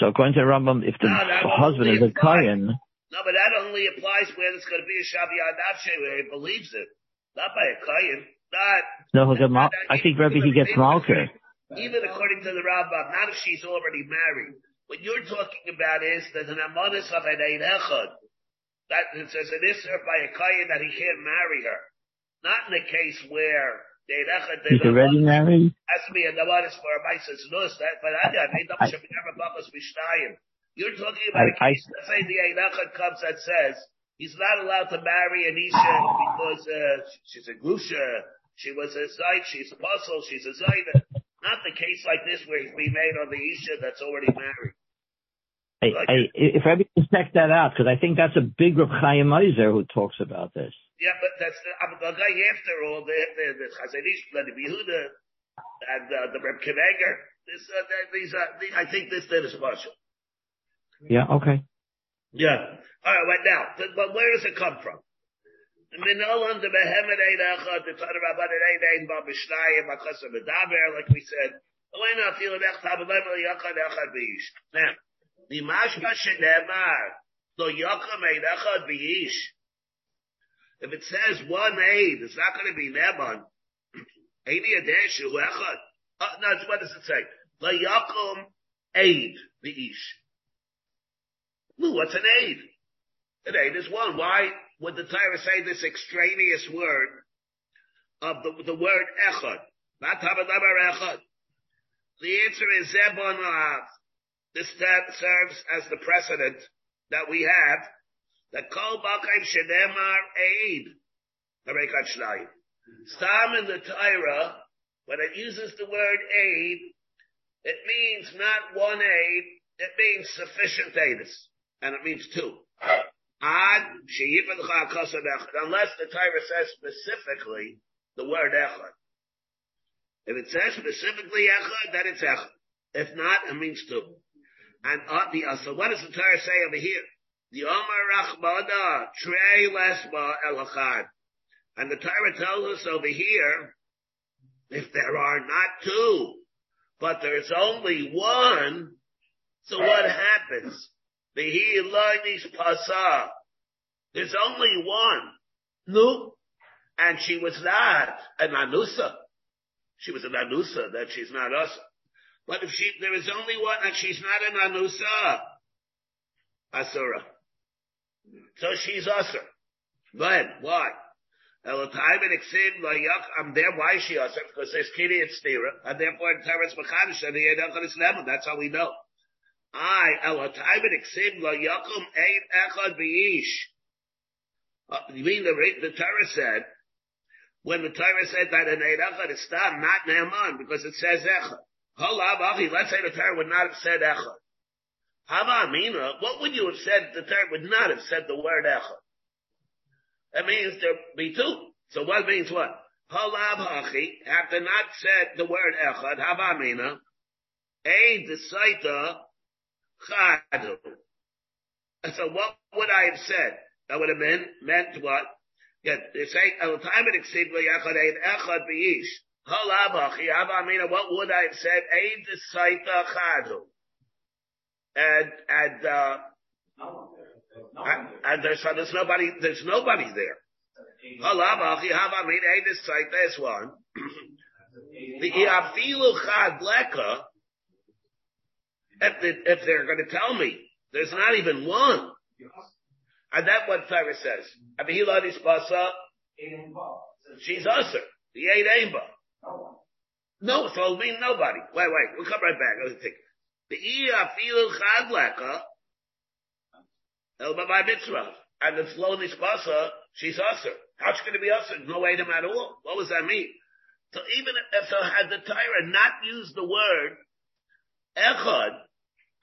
So according to the Rambam, if the No, husband is a. Kayan, No, but that only applies where there's going to be a Shavi Adavshe where he believes it. Not by a Kayan. Not, no, get Mal- I think Rabbi, he gets Malchus. even according to the Rambam, not if she's already married. What you're talking about is there's an amonis of an Ein Echad. That it says it is served by a Kayan that he can't marry her. Not in the case where the Ein Echad He's already married. to be a amonis for a Mises Nus. That, but I think that should be never Bachas Mishnayim. You're talking about a I- I- case, let's say the Ein Echad comes and says, he's not allowed to marry an Isha because, uh, she's a Grusha, she was a Zayt, she's a puzzle, she's a Zayt. Not the case like this where he's being made on the Isha that's already married. I, I, if Rabbi can check that out, because I think that's a big Reb Chaim Ozer who talks about this. Yeah, but that's the, guy after all, the, the, the Chazon Ish, the Behuda, and, uh, the Reb Kiveger. This, uh, these, uh, the, I think this did is partial. Yeah, okay. Yeah. Alright, right now, but, but where does it come from? Minol under Behemet Ein Echad, the Torah Rabban Ein Ein Ba Mishnayim, Akas Medaber, like we said. When I feel Ech Tab Level Yachad Echad B'ish. Now, the Mashma Shenemar, Lo Yacham Ein Echad B'ish. If it says one aid, it's not going to be Neman. Eini Adeshu Echad. Uh, no, what does it say? Lo Yacham Aid B'ish. Ooh, what's an aid? An aid is one. Why would the Torah say this extraneous word of the, the word echad? Not tabadabar echad. The answer is zebon. This that serves as the precedent that we have that kol bakaim shedemar aid. Harekat shnayim. Stam in the Torah, when it uses the word aid, it means not one aid, it means sufficient aidus. And it means two. Ad. Unless the Torah says specifically the word echad. If it says specifically echad, then it's echad. If not, it means two. And uh, the, uh, so what does the Torah say over here? The Omar Rachmana Trey Lesma Elachad. And the Torah tells us over here, if there are not two, but there's only one, so what happens? Vehi loinis pasa. There's only one. No. And she was not an anusa. She was an anusa, that she's not us. But if she, there is only one and she's not an anusa, asura. So she's usher. When? Why? Elatayim and Layak, I'm there, why is she usher? Because there's Kiri and Stira, and therefore in Teretz Mechadish, and the Yedach is Lemon, that's how we know. I, Elatayim and Exim Layakum Ein Echad B'ish. Uh, you mean the, the Torah said, when the Torah said that an Ein Echad is Stam, not Naaman, because it says Echad. Halav let's say the Torah would not have said Echad. Hava Amina, what would you have said? The Torah would not have said the word Echad. That means there be two. So what means what? Halav Hachi, after not said the word Echad, Hava Amina, Ein Desaita Chadu. So what would I have said? That would have meant, meant what? Yeah, they say, El time it exceed Echad Ein Echad B'ish. Halav Hachi, Hava Amina, what would I have said? Ein Desaita Chadu. And, and, uh, and, and there's, there's nobody, there's nobody there. This one. The iafilu chad leka, if, the, if they're going to tell me, there's not even one. And that what Torah says. Abihila dispasa, she's usher. The eight aimba. No, so it'll mean nobody. Wait, wait, we'll come right back. Let me The. And it's lo nispasa, she's usher. How's she going to be usher? No Adam at all. What does that mean? So even if so had the Torah not used the word echad,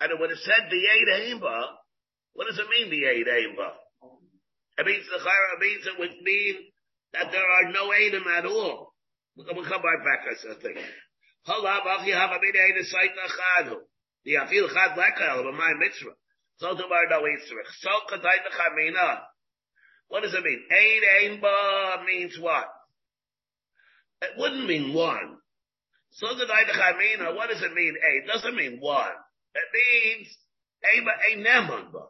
and it would have said the eight what does it mean the eight? It means the Chara means it would mean that there are no Adam at all. We'll come right back, I think. The afil chad lekel, but my mitzvah. So to bar no yitzrich. So kadai the chamina. What does it mean? Ein ein ba means what? It wouldn't mean one. So kadai the chamina, what does it mean? Eight doesn't mean one. It means ein ba ein neman ba.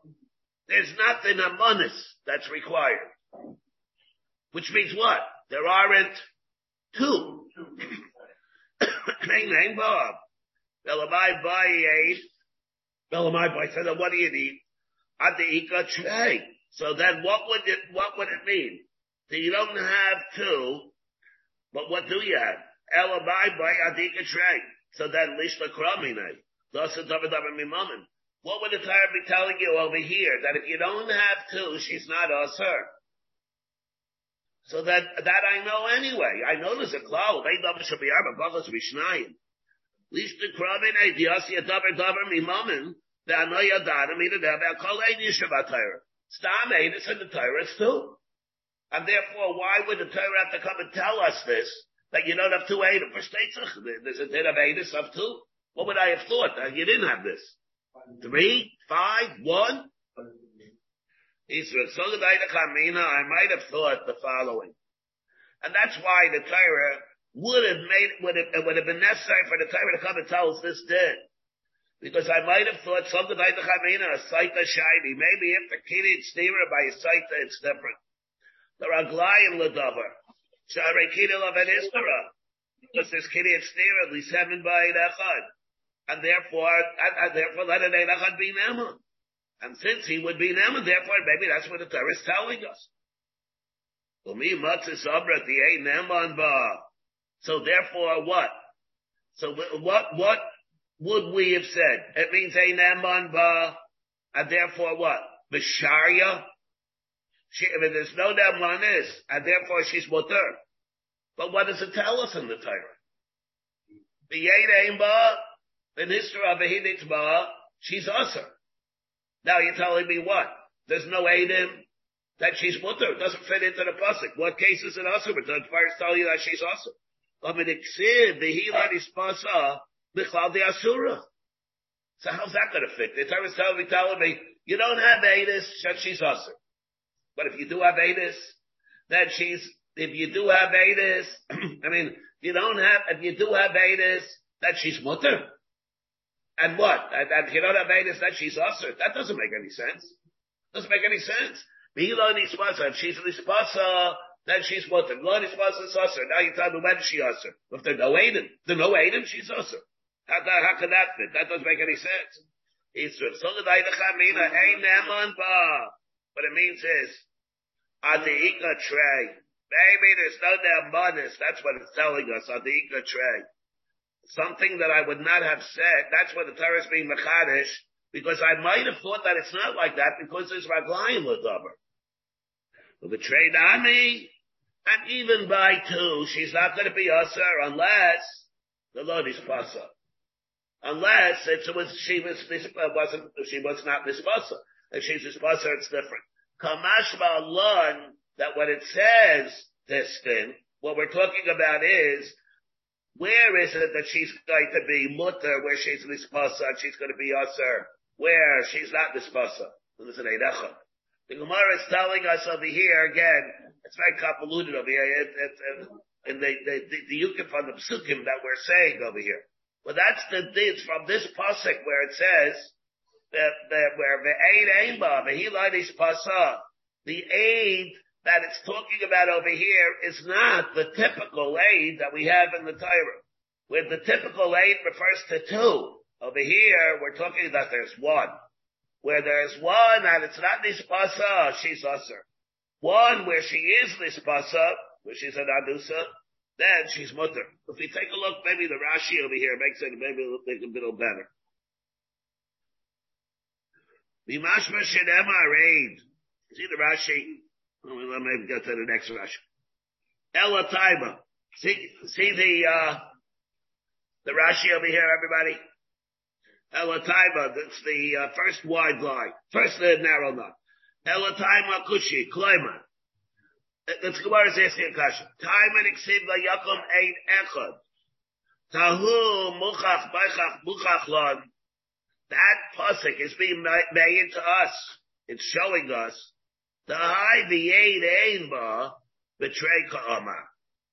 There's nothing amonis that's required. Which means what? There aren't two. Ein ein ba. Belamai by eight. Belamai by said, what do you need? Adika trey. So then what would it, what would it mean? So you don't have two, but what do you have? Elamai by adika trey. So then lishla kramine. What would the Torah be telling you over here? That if you don't have two, she's not us her. So that, that I know anyway. I know there's a cloud. They double should be vishnayim. Least the krabin diasi a davar mimamin, the anoya darim, either there, they'll call ein yishav Torah. Stam eh? is in the Torah too. And therefore, why would the Torah have to come and tell us this? That you don't have two Eidim for Steitzach? There's a din of eh, Eidim of two? What would I have thought? That you didn't have this. Three, five, one? Israel. So did I might have thought the following. And that's why the Torah would have made, would have, it would have been necessary for the Torah to come and tell us this did. Because I might have thought something like the Chamina, a Saita shiny. Maybe if the Kiri Stira by a Saita, it's different. The Raglayim Ladavar. Shari Kiri Lavan Istara. Because there's Kiri Stira, at least seven by Echad. And therefore, and, and therefore let an Echad be Nema. And since he would be Nema, therefore maybe that's what the Torah is telling us. For Umi Matzis Abra, the A Neman Ba. So therefore what? So what, what would we have said? It means Neman Ba, and therefore what? Bisharya? She, there's no Nemanis, and therefore she's mutter. But what does it tell us in the Torah? B'yed Ba, of a Ba, she's usher. Now you're telling me what? There's no Adim that she's mutter. It doesn't fit into the pasuk. What case is it usher? But the first tell you that she's usher. So how's that going to fit? The Torah is telling me, telling me, you don't have Adis, she's usher. But if you do have Adis, then she's, if you do have Adis, I mean, you don't have, if you do have Adis, then she's mutter. And what? And, and you don't have Adis, then she's usher. That doesn't make any sense. Doesn't make any sense. If she's Lispasa, then she's mutter. Lo Lispasa is usher. Now you tell me when she usher. If there's no Aiden, there's no Aiden, she's usher. How, how can that fit? That doesn't make any sense. Israel. So the Chamina, hey Neman Ba. What it means is, Adika tray. Maybe there's no Nemanis. That's what it's telling us. Adika tray. Something that I would not have said. That's what the Torah is being mechadish. Because I might have thought that it's not like that because there's Raglayim Ladaber. The trade army, and even by two, she's not going to be usher unless the Lord is pasa. Unless it was, she was, uh, wasn't, she was not mispasa. If she's mispasa, it's different. Kamashma learn that when it says this thing, what we're talking about is, where is it that she's going to be mutter, where she's mispasa, and she's going to be usher, where she's not mispasa? This is The Gemara is telling us over here again, it's very convoluted over here, it, it, it, in the, the, the, the yukif on the psukim that we're saying over here. Well, that's the, it's from this pasuk where it says, that, that where the aid aimba, the hiladish pasa, the aid that it's talking about over here is not the typical aid that we have in the Torah. Where the typical aid refers to two. Over here, we're talking that there's one. Where there's one and it's not this nispasa, she's usher. One where she is nispasa, where she's an adusa, then she's mutter. If we take a look, maybe the Rashi over here makes it maybe a little, make a little better. Mimashma Shedema Raid. See the Rashi? Let me, get to the next Rashi. Ella Taiba. See, see the, uh, the Rashi over here, everybody? Ella Taiba, that's the uh, first wide line. First the narrow line. Ella Taiba Kushi, Kloima. Let's go on asking a question. Time and exceed la yakum ein echad. Tahu muchach baichach muchach lon. That pasuk is being made to us. It's showing us the high the aid ain ba betray ka'ama.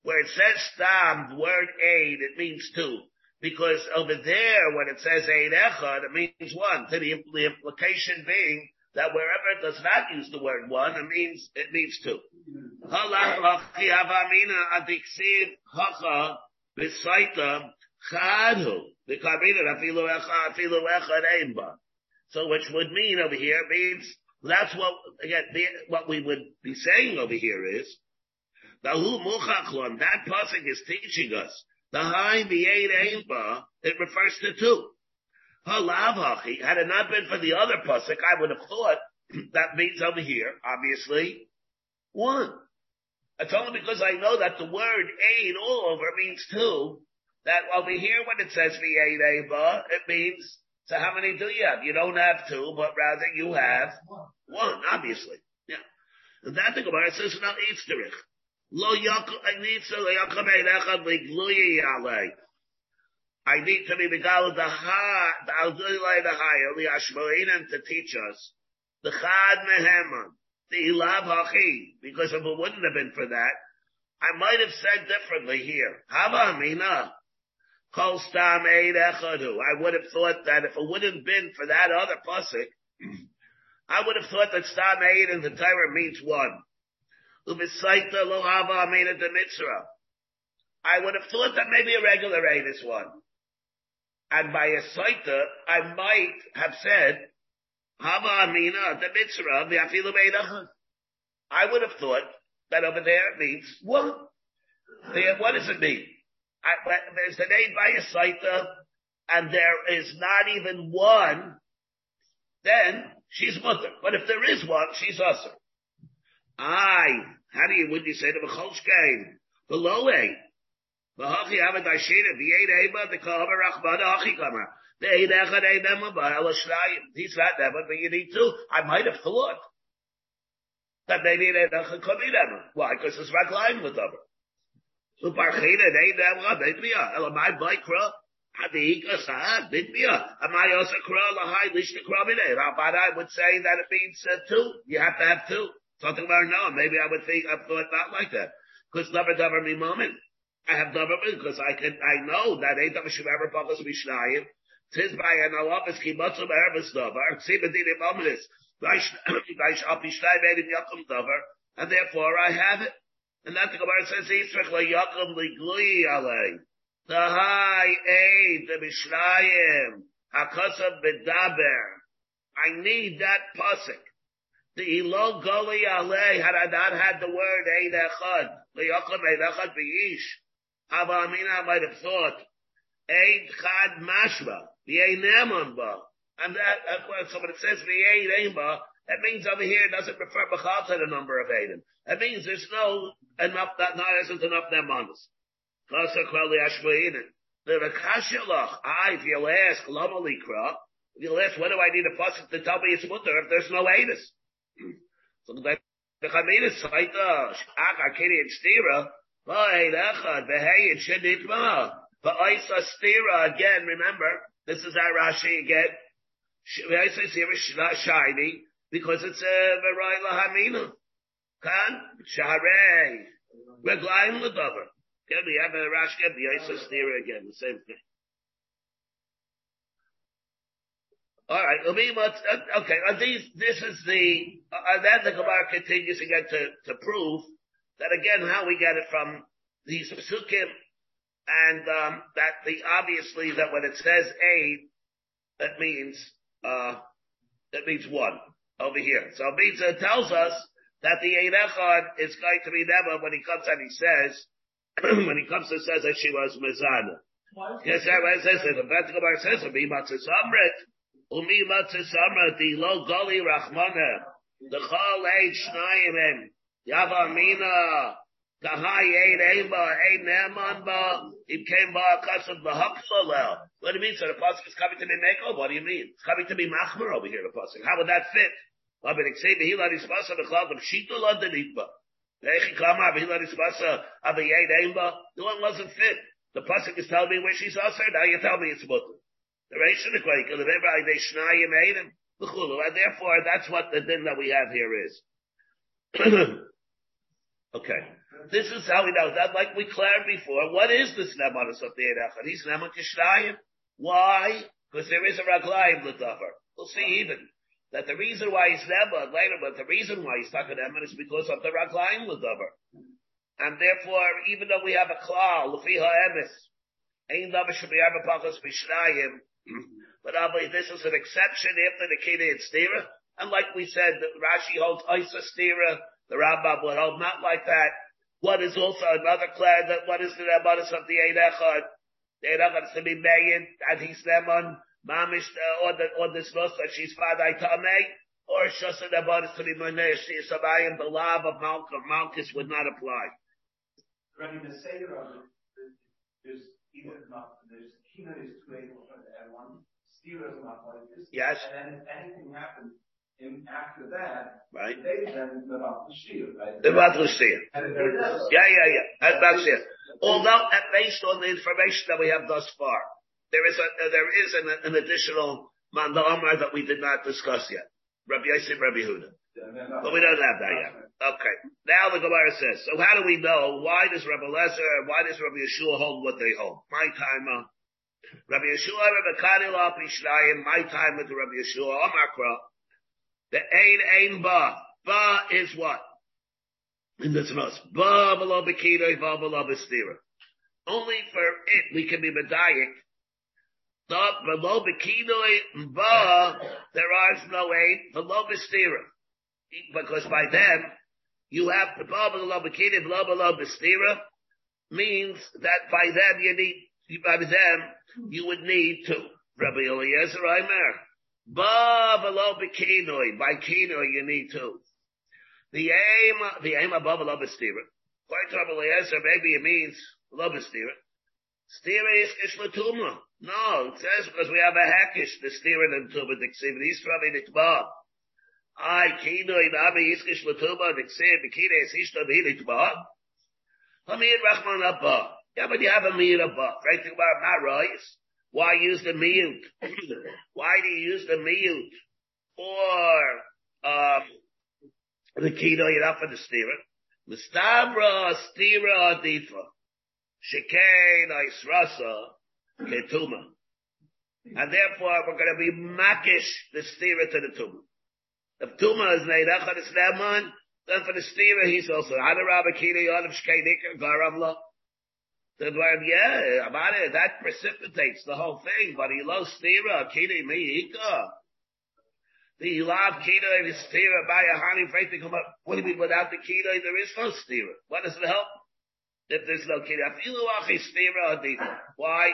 Where it says stam, the word aid, it means two. Because over there, when it says aid echad, it means one. To the, the implication being that wherever it does not use the word one, it means, it means two. So which would mean over here means that's what again what we would be saying over here is that pasuk is teaching us the high the eight it refers to two. Had it not been for the other pasuk, I would have thought that means over here, obviously, one. It's only because I know that the word aid all over means two, that over here when it says v'aid it means, so how many do you have? You don't have two, but rather you have one, obviously. Yeah. And that the Gemara says, no, Easterich. I need to, be the gal of the ha, the aldulai the higher, the ashmoinan to teach us the chad meheman, the ilav hachi, because if it wouldn't have been for that, I might have said differently here. Hava mina, kol stam eid echadu. I would have thought that if it wouldn't have been for that other pasuk, I would have thought that stam eid in the Torah means one. Ubisaita lo hava amina de mitzvah. I would have thought that maybe a regular aid is one. And by a saita, I might have said, Hava Amina, the mitzvah, the afilu uh-huh. I would have thought that over there it means one. What does it mean? I, there's an aid by a saita, and there is not even one, then she's mother. But if there is one, she's usher. I, how do you, would you say to the Cholshkein? Below eight. He's not that, but you need two. I might have thought that maybe it ain't echad kamidem. Why? Because it's raglayim with them. Uparchina eidem ra beitmiya. Elamai baikra. Hadika sa'ad bitmiya. Am I also kra lahai lishna kra b'nei? Rabbanai would say that it means uh, two. You have to have two. Something about no. Maybe I would think, I thought not like that. Because never, never me moment. I have davar because I can, I know that Eitam Shemever Pachas Mishnayim, Tis by an Alabas Kimatzum Erevis davar, Tzibadin Imamlis, Vaish Apishnayim Eidim Yakum davar, and therefore I have it. And that the Gemara says, Yisrach la Yakum Liglui Alei. The high aid, the Mishnayim, Hakasav Bedaber. I need that pasuk. The Ilo Goli Alei, had I not had the word Eid Echad, Liyakum Eid Echad B'yish, Hava Amina might have thought, Eid Chad Mashba, V'yei Neman Ba. And that, that's why somebody says V'yei Neman that means over here it doesn't refer B'chal to the number of Eidim. That means there's no enough, that not isn't enough Nemanas. Kasa Kweli Ashmainin. The Rakashalach, I, ah, if you'll ask, Lama Likra, if you'll ask, what do I need a pasuk to tell me it's mutter if there's no Eidos? So the Chamina Saita, uh, Ach, Akiri, and Stira, Again, remember, this is our Rashi again. Shiny, because it's a v'ray lahamina. Kan? Sharei. Reglaim l'dover. Again, we have a Rashi again, v'aisa stira again, the same thing. All right, okay. These, this is the, uh, then the Gemara continues again to, to prove that again, how we get it from these psukim, and um, that the obviously that when it says aid, that means uh, that means one over here. So it tells us that the aid echad is going to be never when he comes and he says when he comes and says that she was mezana. Yes, that says it. The Gemara says it. Be matzah samrit Umi Matzasamra, the lo goli rachmana, the chol eid shnayim, Yavamina, eba, eid ne'eman ba, it came by a kasab b'haksalel. What do you mean? So the pasuk is coming to be meko? What do you mean? It's coming to be machmer over here, the pasuk. How would that fit? Well, but it's saying, Behila Rispasa, the cloud of Shitul underneath, the one wasn't fit. The pasuk is telling me where she's also. Now you tell me it's mutter. The Reish of the the Rebbe, they shnai made him. And therefore, that's what the din that we have here is. okay. This is how we know that, like we cleared before, what is this Nemanis of the Erechad? He's Neman Kishnayim. Why? Because there is a Raglayim Latavar. We'll see even that the reason why he's never later, but the reason why he's stuck in Emin is because of the Raglayim Ladavar. And therefore, even though we have a klal, Lefiha Emes, Ein Davar should be Arba Pachas Bishnayim, but obviously this is an exception after the and Stira. And like we said, Rashi holds Isa Stira, the Rambam would hold not like that. What is also another clan that what is the Rabbanis of the Ein Echad? The Ein Echad is to be Mayin, and he's them on mamish uh, or the or this that she's faday tamei or shasa the body to be she is and the love of Malchus would not apply. The Seder of there's either not there's Kina is too late for everyone. Stira is not like this. Yes. And then if anything happens in after that, right? They then the Shir, right? The Shir. Yeah, yeah, yeah. That's it. Although based on the information that we have thus far, there is a, uh, there is an, an additional mandamar that we did not discuss yet. Rabbi Yosef, Rabbi Huda. But we don't have that yet. Okay. Now the Gemara says, so how do we know why does Rabbi Lezer, why does Rabbi Yeshua hold what they hold? My time, uh, Rabbi Yeshua, Rabbi Kadil, my time with Rabbi Yeshua, Omakra, the Ein Ein Ba. Ba is what? In this most. Ba below Bekidoi, Ba below Bestira. Only for it we can be Medayik below Bekinoi Ba, there is no aid, below Bestira. Because by then, you have to Ba below Bekinoi, below below Bestira, means that by then you need, by then, you would need to. Rabbi Eliezer Aimer. Ba below Bekinoi, by Kinoi you need to. The aim, the aim above below Bestira. Quite trouble Rabbi Eliezer, maybe it means below Bestira. Stira is Kishlatuma. No, it says because we have a hackish, the Stira and Tuma, the Ksiv, the Nikba. I, Kino, Inabi, Iskish Latuma, the Kina, is Ishta, the Nikba. Hamir Rahman Abba. Yeah, but you have a Mir Abba. Right? About not right. Why use the mute? Why do you use the mute? Or, um, the Kino, you're not for the Stira. Mistabra, Stira, Adifa. Shekain Israsa Ketuma. And therefore we're going to be makish the stira to the tuma. If tuma is made is neman, then for the stira he's also Hadarabba Kiri Yadav Shkeinikar Garamla. Yeah, about it, that precipitates the whole thing, but he loves stira, Kiri Miika. The love Kira and stira by a honey faith to come up. What do you mean without the Kira there is no stira? What does it help? if there's no kid. Why?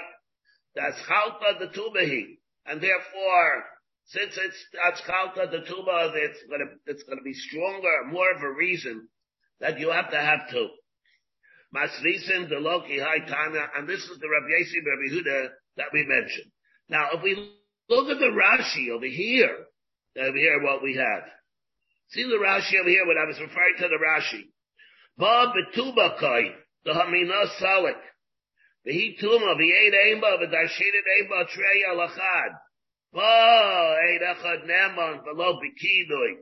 That's chalta the tubahi. And therefore, since it's, that's chalta the tuba, it's gonna, it's gonna be stronger, more of a reason that you have to have two. Masrisin, the Loki, Tana, and this is the Rabbi Yasi, Rabbi Huda that we mentioned. Now, if we look at the Rashi over here, over here what we have. See the Rashi over here when I was referring to the Rashi. Ba betubakai the Hamina Salik. The Eid Aimba, the Dashirid Aimba, Trey Alachad. Ba, Eid Echad Neman, Velo Bikidoi.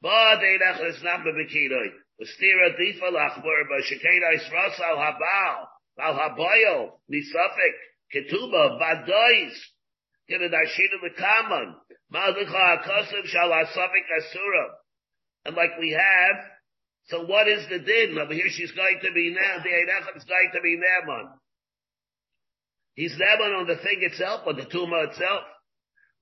Ba, Eid Echad is not Bikidoi. Vestira Difa Lachbur, Ba Shekeda Isras Al Habal, Al Haboyo, Nisafik, Ketuba, Vadois. Get a Dashirid the Kaman. Maldicha Akosim Shal Asafik Asura. And like we have, so what is the din? Over here she's going to be now, the Eidachim is going to be Naaman. He's Naaman on the thing itself, on the tumah itself.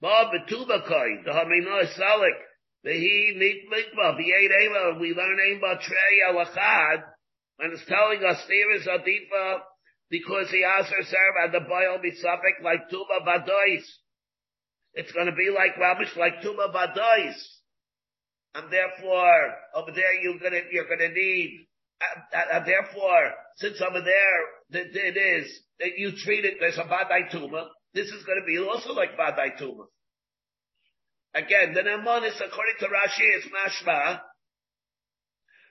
Ma betubakai, the hamina salik, the he nit mikva, the eight ema, we learn aim trey alachad, and it's telling us there is adifa, because he asked her serve and the boil suffix like tuba badois. it's going to be like Rabish, like Tuma Badais. And therefore, over there you're gonna, you're gonna need, and, therefore, since over there, it, is, that you treat it, there's a Badai Tuma, this is gonna be also like Badai Tuma. Again, the Nemonis, according to Rashi, is mashma,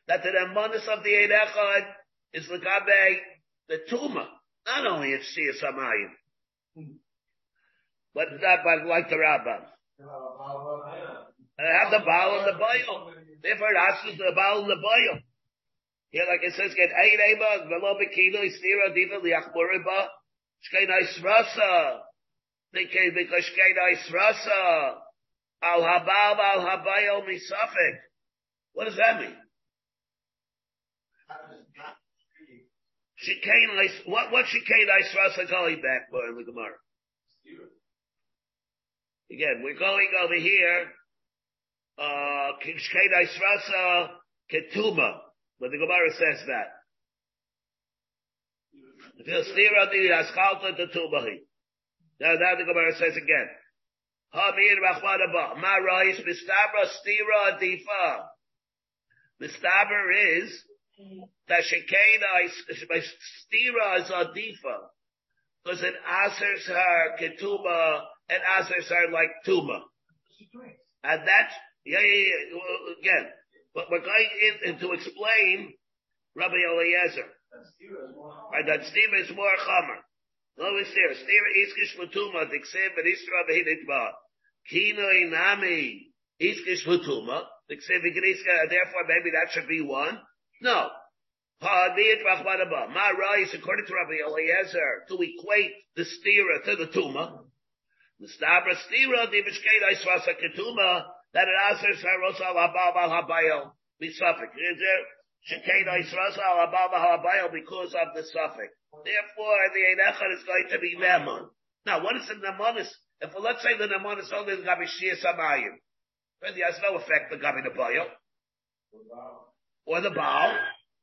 that the Nemonis of the Eid Echad is Lagabe, the Tuma, not only it's Shia Samayim, but that, but like the Rabbah. I have the Baal and the Baal. Therefore, it asks the Baal and the Baal. Here, like it says, get eight eba, velo bekino, istira, diva, liachmuriba, shkei rasa. Because shkei rasa. Al habal, al habayel misafik. What does that mean? Shikain, what, what shikain rasa calling back for in the Gemara? Again, we're going over here, uh, Kishkei Rasa Ketuma, but the Gemara says that. Now, now the Gemara says again. Hamir Rachmanaba, Ma Rais Mistabra Stira Adifa. Mistaber is that Shekena Stira is Adifa. Because it answers her Ketuma and answers her like Tuma. And that's, yeah, yeah, yeah, well, again, but we're going in, in to explain Rabbi Eliezer. Right, that Stira is more chamer. It's there. Stira iskish l'tuma, diksev and isra v'hiditba. Kino inami iskish v'griska, therefore maybe that should be one. No. Ha'adiyat rachmanaba. Ma rais, according to Rabbi Eliezer, to equate the stira to the tuma. The stira, the bishkei israsa ketuma, that it answers her rosa al habayel, be. Is there? Shekeda Yisrael al because of the suffix. Therefore, the Einechad is going to be Nemon. Now, what is the Nemonis? If let's say the Nemonis only the Gabi Shia Samayim, then he has no effect on Gabi the Bayel. Or the Baal.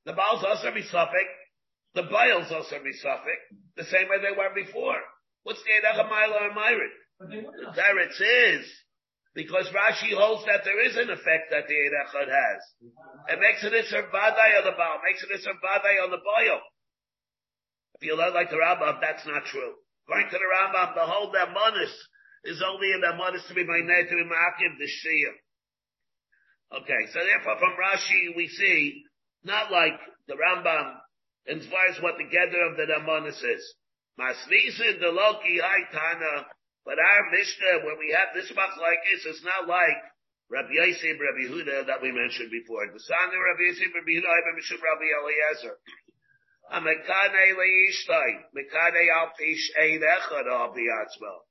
The Baal's also be suffix. The Bayel's also be suffix. The same way they were before. What's the Einechad Milo and Myrid? The Teretz is because Rashi holds that there is an effect that the Edechad has. It makes it a survadai on the Baal, makes it a survadai on the Boyo. If you learn like the Rambam, that's not true. According to the Rambam, the whole Damonis is only in Damonis to be my name, to be Ma'akiv, the Shia. Okay, so therefore from Rashi we see, not like the Rambam, as far as what the gather of the Damonis is. Masnisa, the Loki, Haitana, but our Mishnah, when we have this much like this, it's not like Rabbi Yosef, Rabbi Yehuda that we mentioned before. The son of Rabbi Yosef, Rabbi Yehuda, Ibn Mishum, Rabbi Eliezer. Amekane leishtai, mekane al pish ein echad al biyatzmo.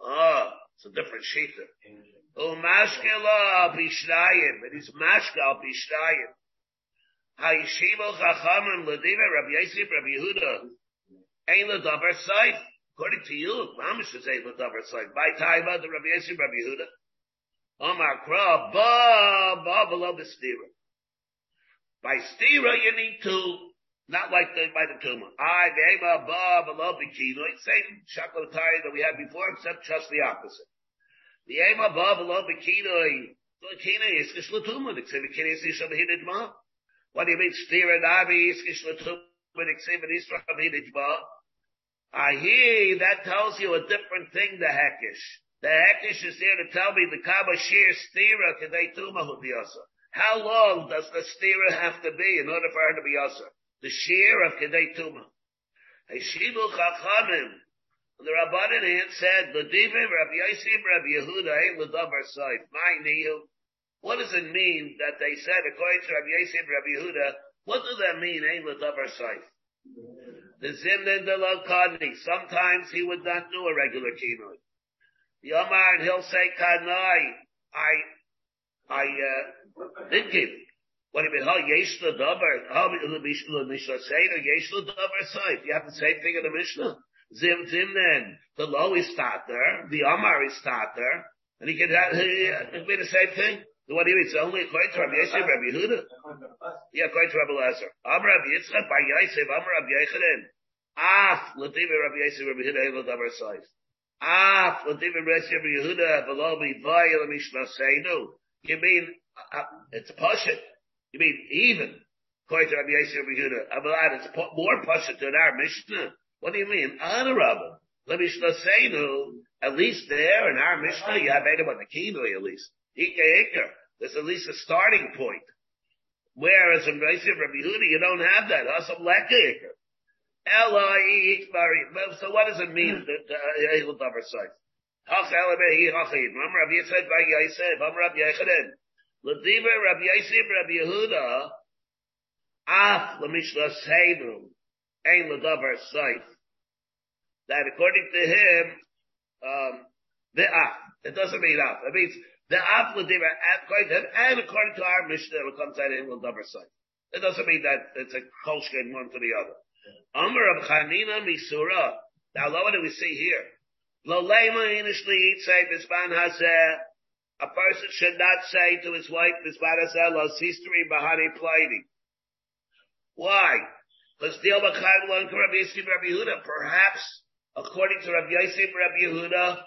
Oh, it's a different shita. Umashkela oh, bishnayim, it is mashkal bishnayim. Hayishimo chachamim lediva Rabbi Yosef, Rabbi Yehuda. Ein ledavar saif. According to you, Mamish is able to side. By Taiva, the Rabbi Yosef, Rabbi Yehuda. Omar Kra, ba, ba, below the stira. By stira, you need to, not like the, by the tumor. I, Vema, ba, below bikino. Same shakotari that we had before, except just the opposite. The ema, ba, below bikino, bikino is kishlatumah, except bikino is kishlatumah. What do you mean, stira, navi, is kishlatumah, except bikino I hear that tells you a different thing, the Hekish. The Hekish is there to tell me the Kaba Shir Stira Kadei Tuma Hudiyasa. How long does the Stira have to be in order for her to be Asa? The Shir of Kadei Tuma. Heshibu Chachamim. The Rabbanan hand said, the Divim Rabbi Yosef Rabbi Yehuda Ein L'davar Saif. My Niyu. What does it mean that they said, according to Rabbi Yosef Rabbi Yehuda, what does that mean, Ein L'davar Saif? The Zimnin de Lokadni. Sometimes he would not do a regular kinoi. The Omar and he'll say Kanai. I, I, uh, did give. What do you mean? How yesh the davar? How the Mishnah say the yesh the davar side? You have the same thing in the Mishnah. Zim Zimnin. The low is starter. The Omar is starter. And he can have, he be the same thing. What do you mean? It's only according to Rabbi Yosef, Rabbi Yehuda. Yeah, according to Rabbi Lazar. Am Rabbi Yitzchak by Yosef, Am Rabbi Yochanan. Af, Lativi Rabbi Yosef, Rabbi Yehuda, Eva Dabar Saif. Ah, for different rest of Yehuda, below me, let me no. You mean, uh, it's Pashit. You mean even, according to Rabbi Yosef Yehuda, Abalad, it's more Pashit than our Mishnah. What do you mean? Honorable. Let me say no. At least there in our Mishnah, you have Edom on the Kinoi at least. There's at least a starting point. Whereas in Rabbi Yehuda, you don't have that. So what does it mean? Uh, Rabbi Yosef. Remember Rabbi Yochanan. Lediva Rabbi Yosef Rabbi Yehuda. Af lemishla seinu. Ein ledavar side. That according to him, um, the af. It doesn't mean af. It means the af lediva according to him, and according to our Mishnah, it comes out in ledavar side. It doesn't mean that it's a kolshkin one to the other. Amr of Chanina Misura. Now, what do we see here? Lo lema initially say bisban hazeh. A person should not say to his wife lo sisteri bahani plighting. Why? Because deal Rabbi Yisrael Rabbi Yehuda. Perhaps, according to Rabbi Yisrael Rabbi Yehuda,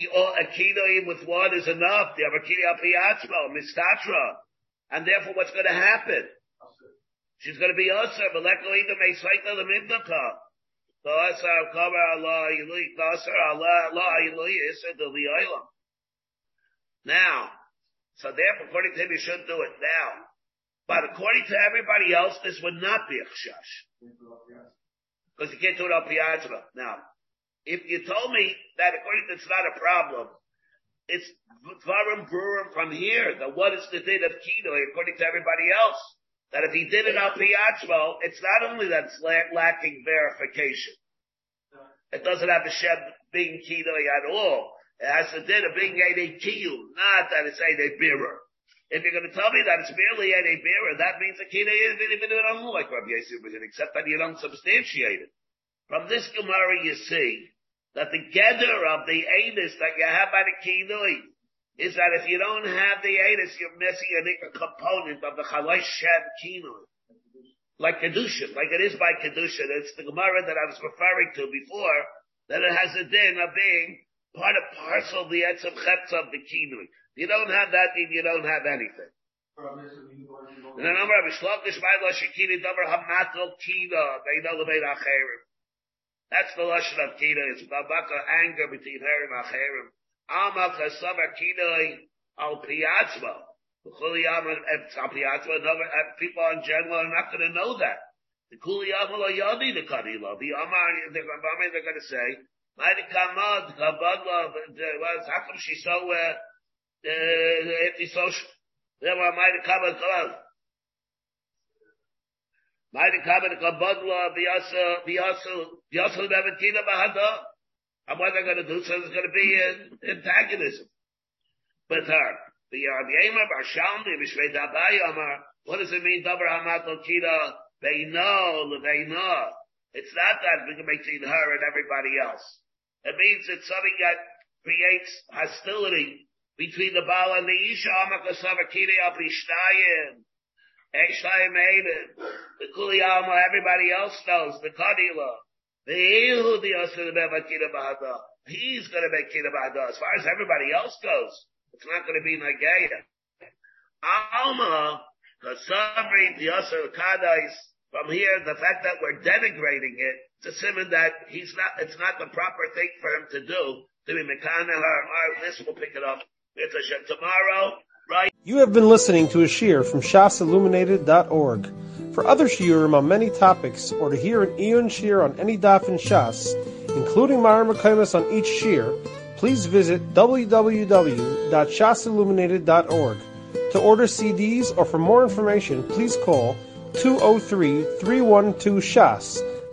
a kidoi with one is enough. The other kidoi apiyatzmo, mistatra. And therefore, what's going to happen? She's going to be usher, either may cycle the midnaka. Ta'asar cover Allah ilui, ta'asar Allah, Allah ilui, isar the li'aylam. Now, so therefore, according to him, you shouldn't do it now. But according to everybody else, this would not be a chashash. Because you can't do it al piyajma. Now, if you told me that according to it's not a problem, it's dvarim brurim from here, that what is the date of kino according to everybody else? that if he did it al piachmo, it's not only that it's lacking verification. It doesn't have a shed being kidoi at all. Has to do of being a kiyu, not that it's a bearer. If you're going to tell me that it's merely a bearer, that means the kidoi is even like Rabbi Yosef except that you don't substantiate it. From this Gemara you see that the gather of the anus that you have by the kidoi is that if you don't have the Aedis, you're missing a, component of the Chalosh Shem Kino. Like Kedushin, like it is by Kedushin. It's the Gemara that I was referring to before, that it has a din of being part of parcel of the Etzem Chetz of the Kino. You don't have that, then you don't have anything. And then I'm Reish Lakish Ma'ila Shekini Davar Hamatel Kina, Beina Lebein Acherim. That's the Lashon of Kina. It's Babaka anger between her and Acherim. Alma kasava kinoi al piatzma. People in general are not going to know that. The kuliyama lo yadi the kadila. The amar, they're going to say, Mighty kamad, kabadla, how come she's so, uh, uh, uh antisocial? Uh, uh, then why mighty kamad, kabad. Mighty kamad, kabadla, biyasa, biyasa, biyasa, nevetina bahada. And what they're to do, so there's to be an antagonism with her. Um, what does it mean? Dabar they know, they know. It's not that we can make between her and everybody else. It means it's something that creates hostility between the Baal and the Isha. Amakasava kida apishtayim. Eshtayim The Kuliyama, everybody else knows. The Kadila. He's going to make Kida Bahada. As far as everybody else goes, it's not to be Nagaya. Alma, Yasser Kadais, from here, the fact that we're denigrating it, a simon that he's not, it's not the proper thing for him to do, to be Mekana, this will pick it up. It's a tomorrow, right? You have been listening to a shiur from shasilluminated.org. For other shiurim on many topics, or to hear an Eon shiur on any daf in Shas, including Mareh Mekomos on each shiur, please visit www.shasilluminated.org. To order CDs or for more information, please call 203-312-SHAS.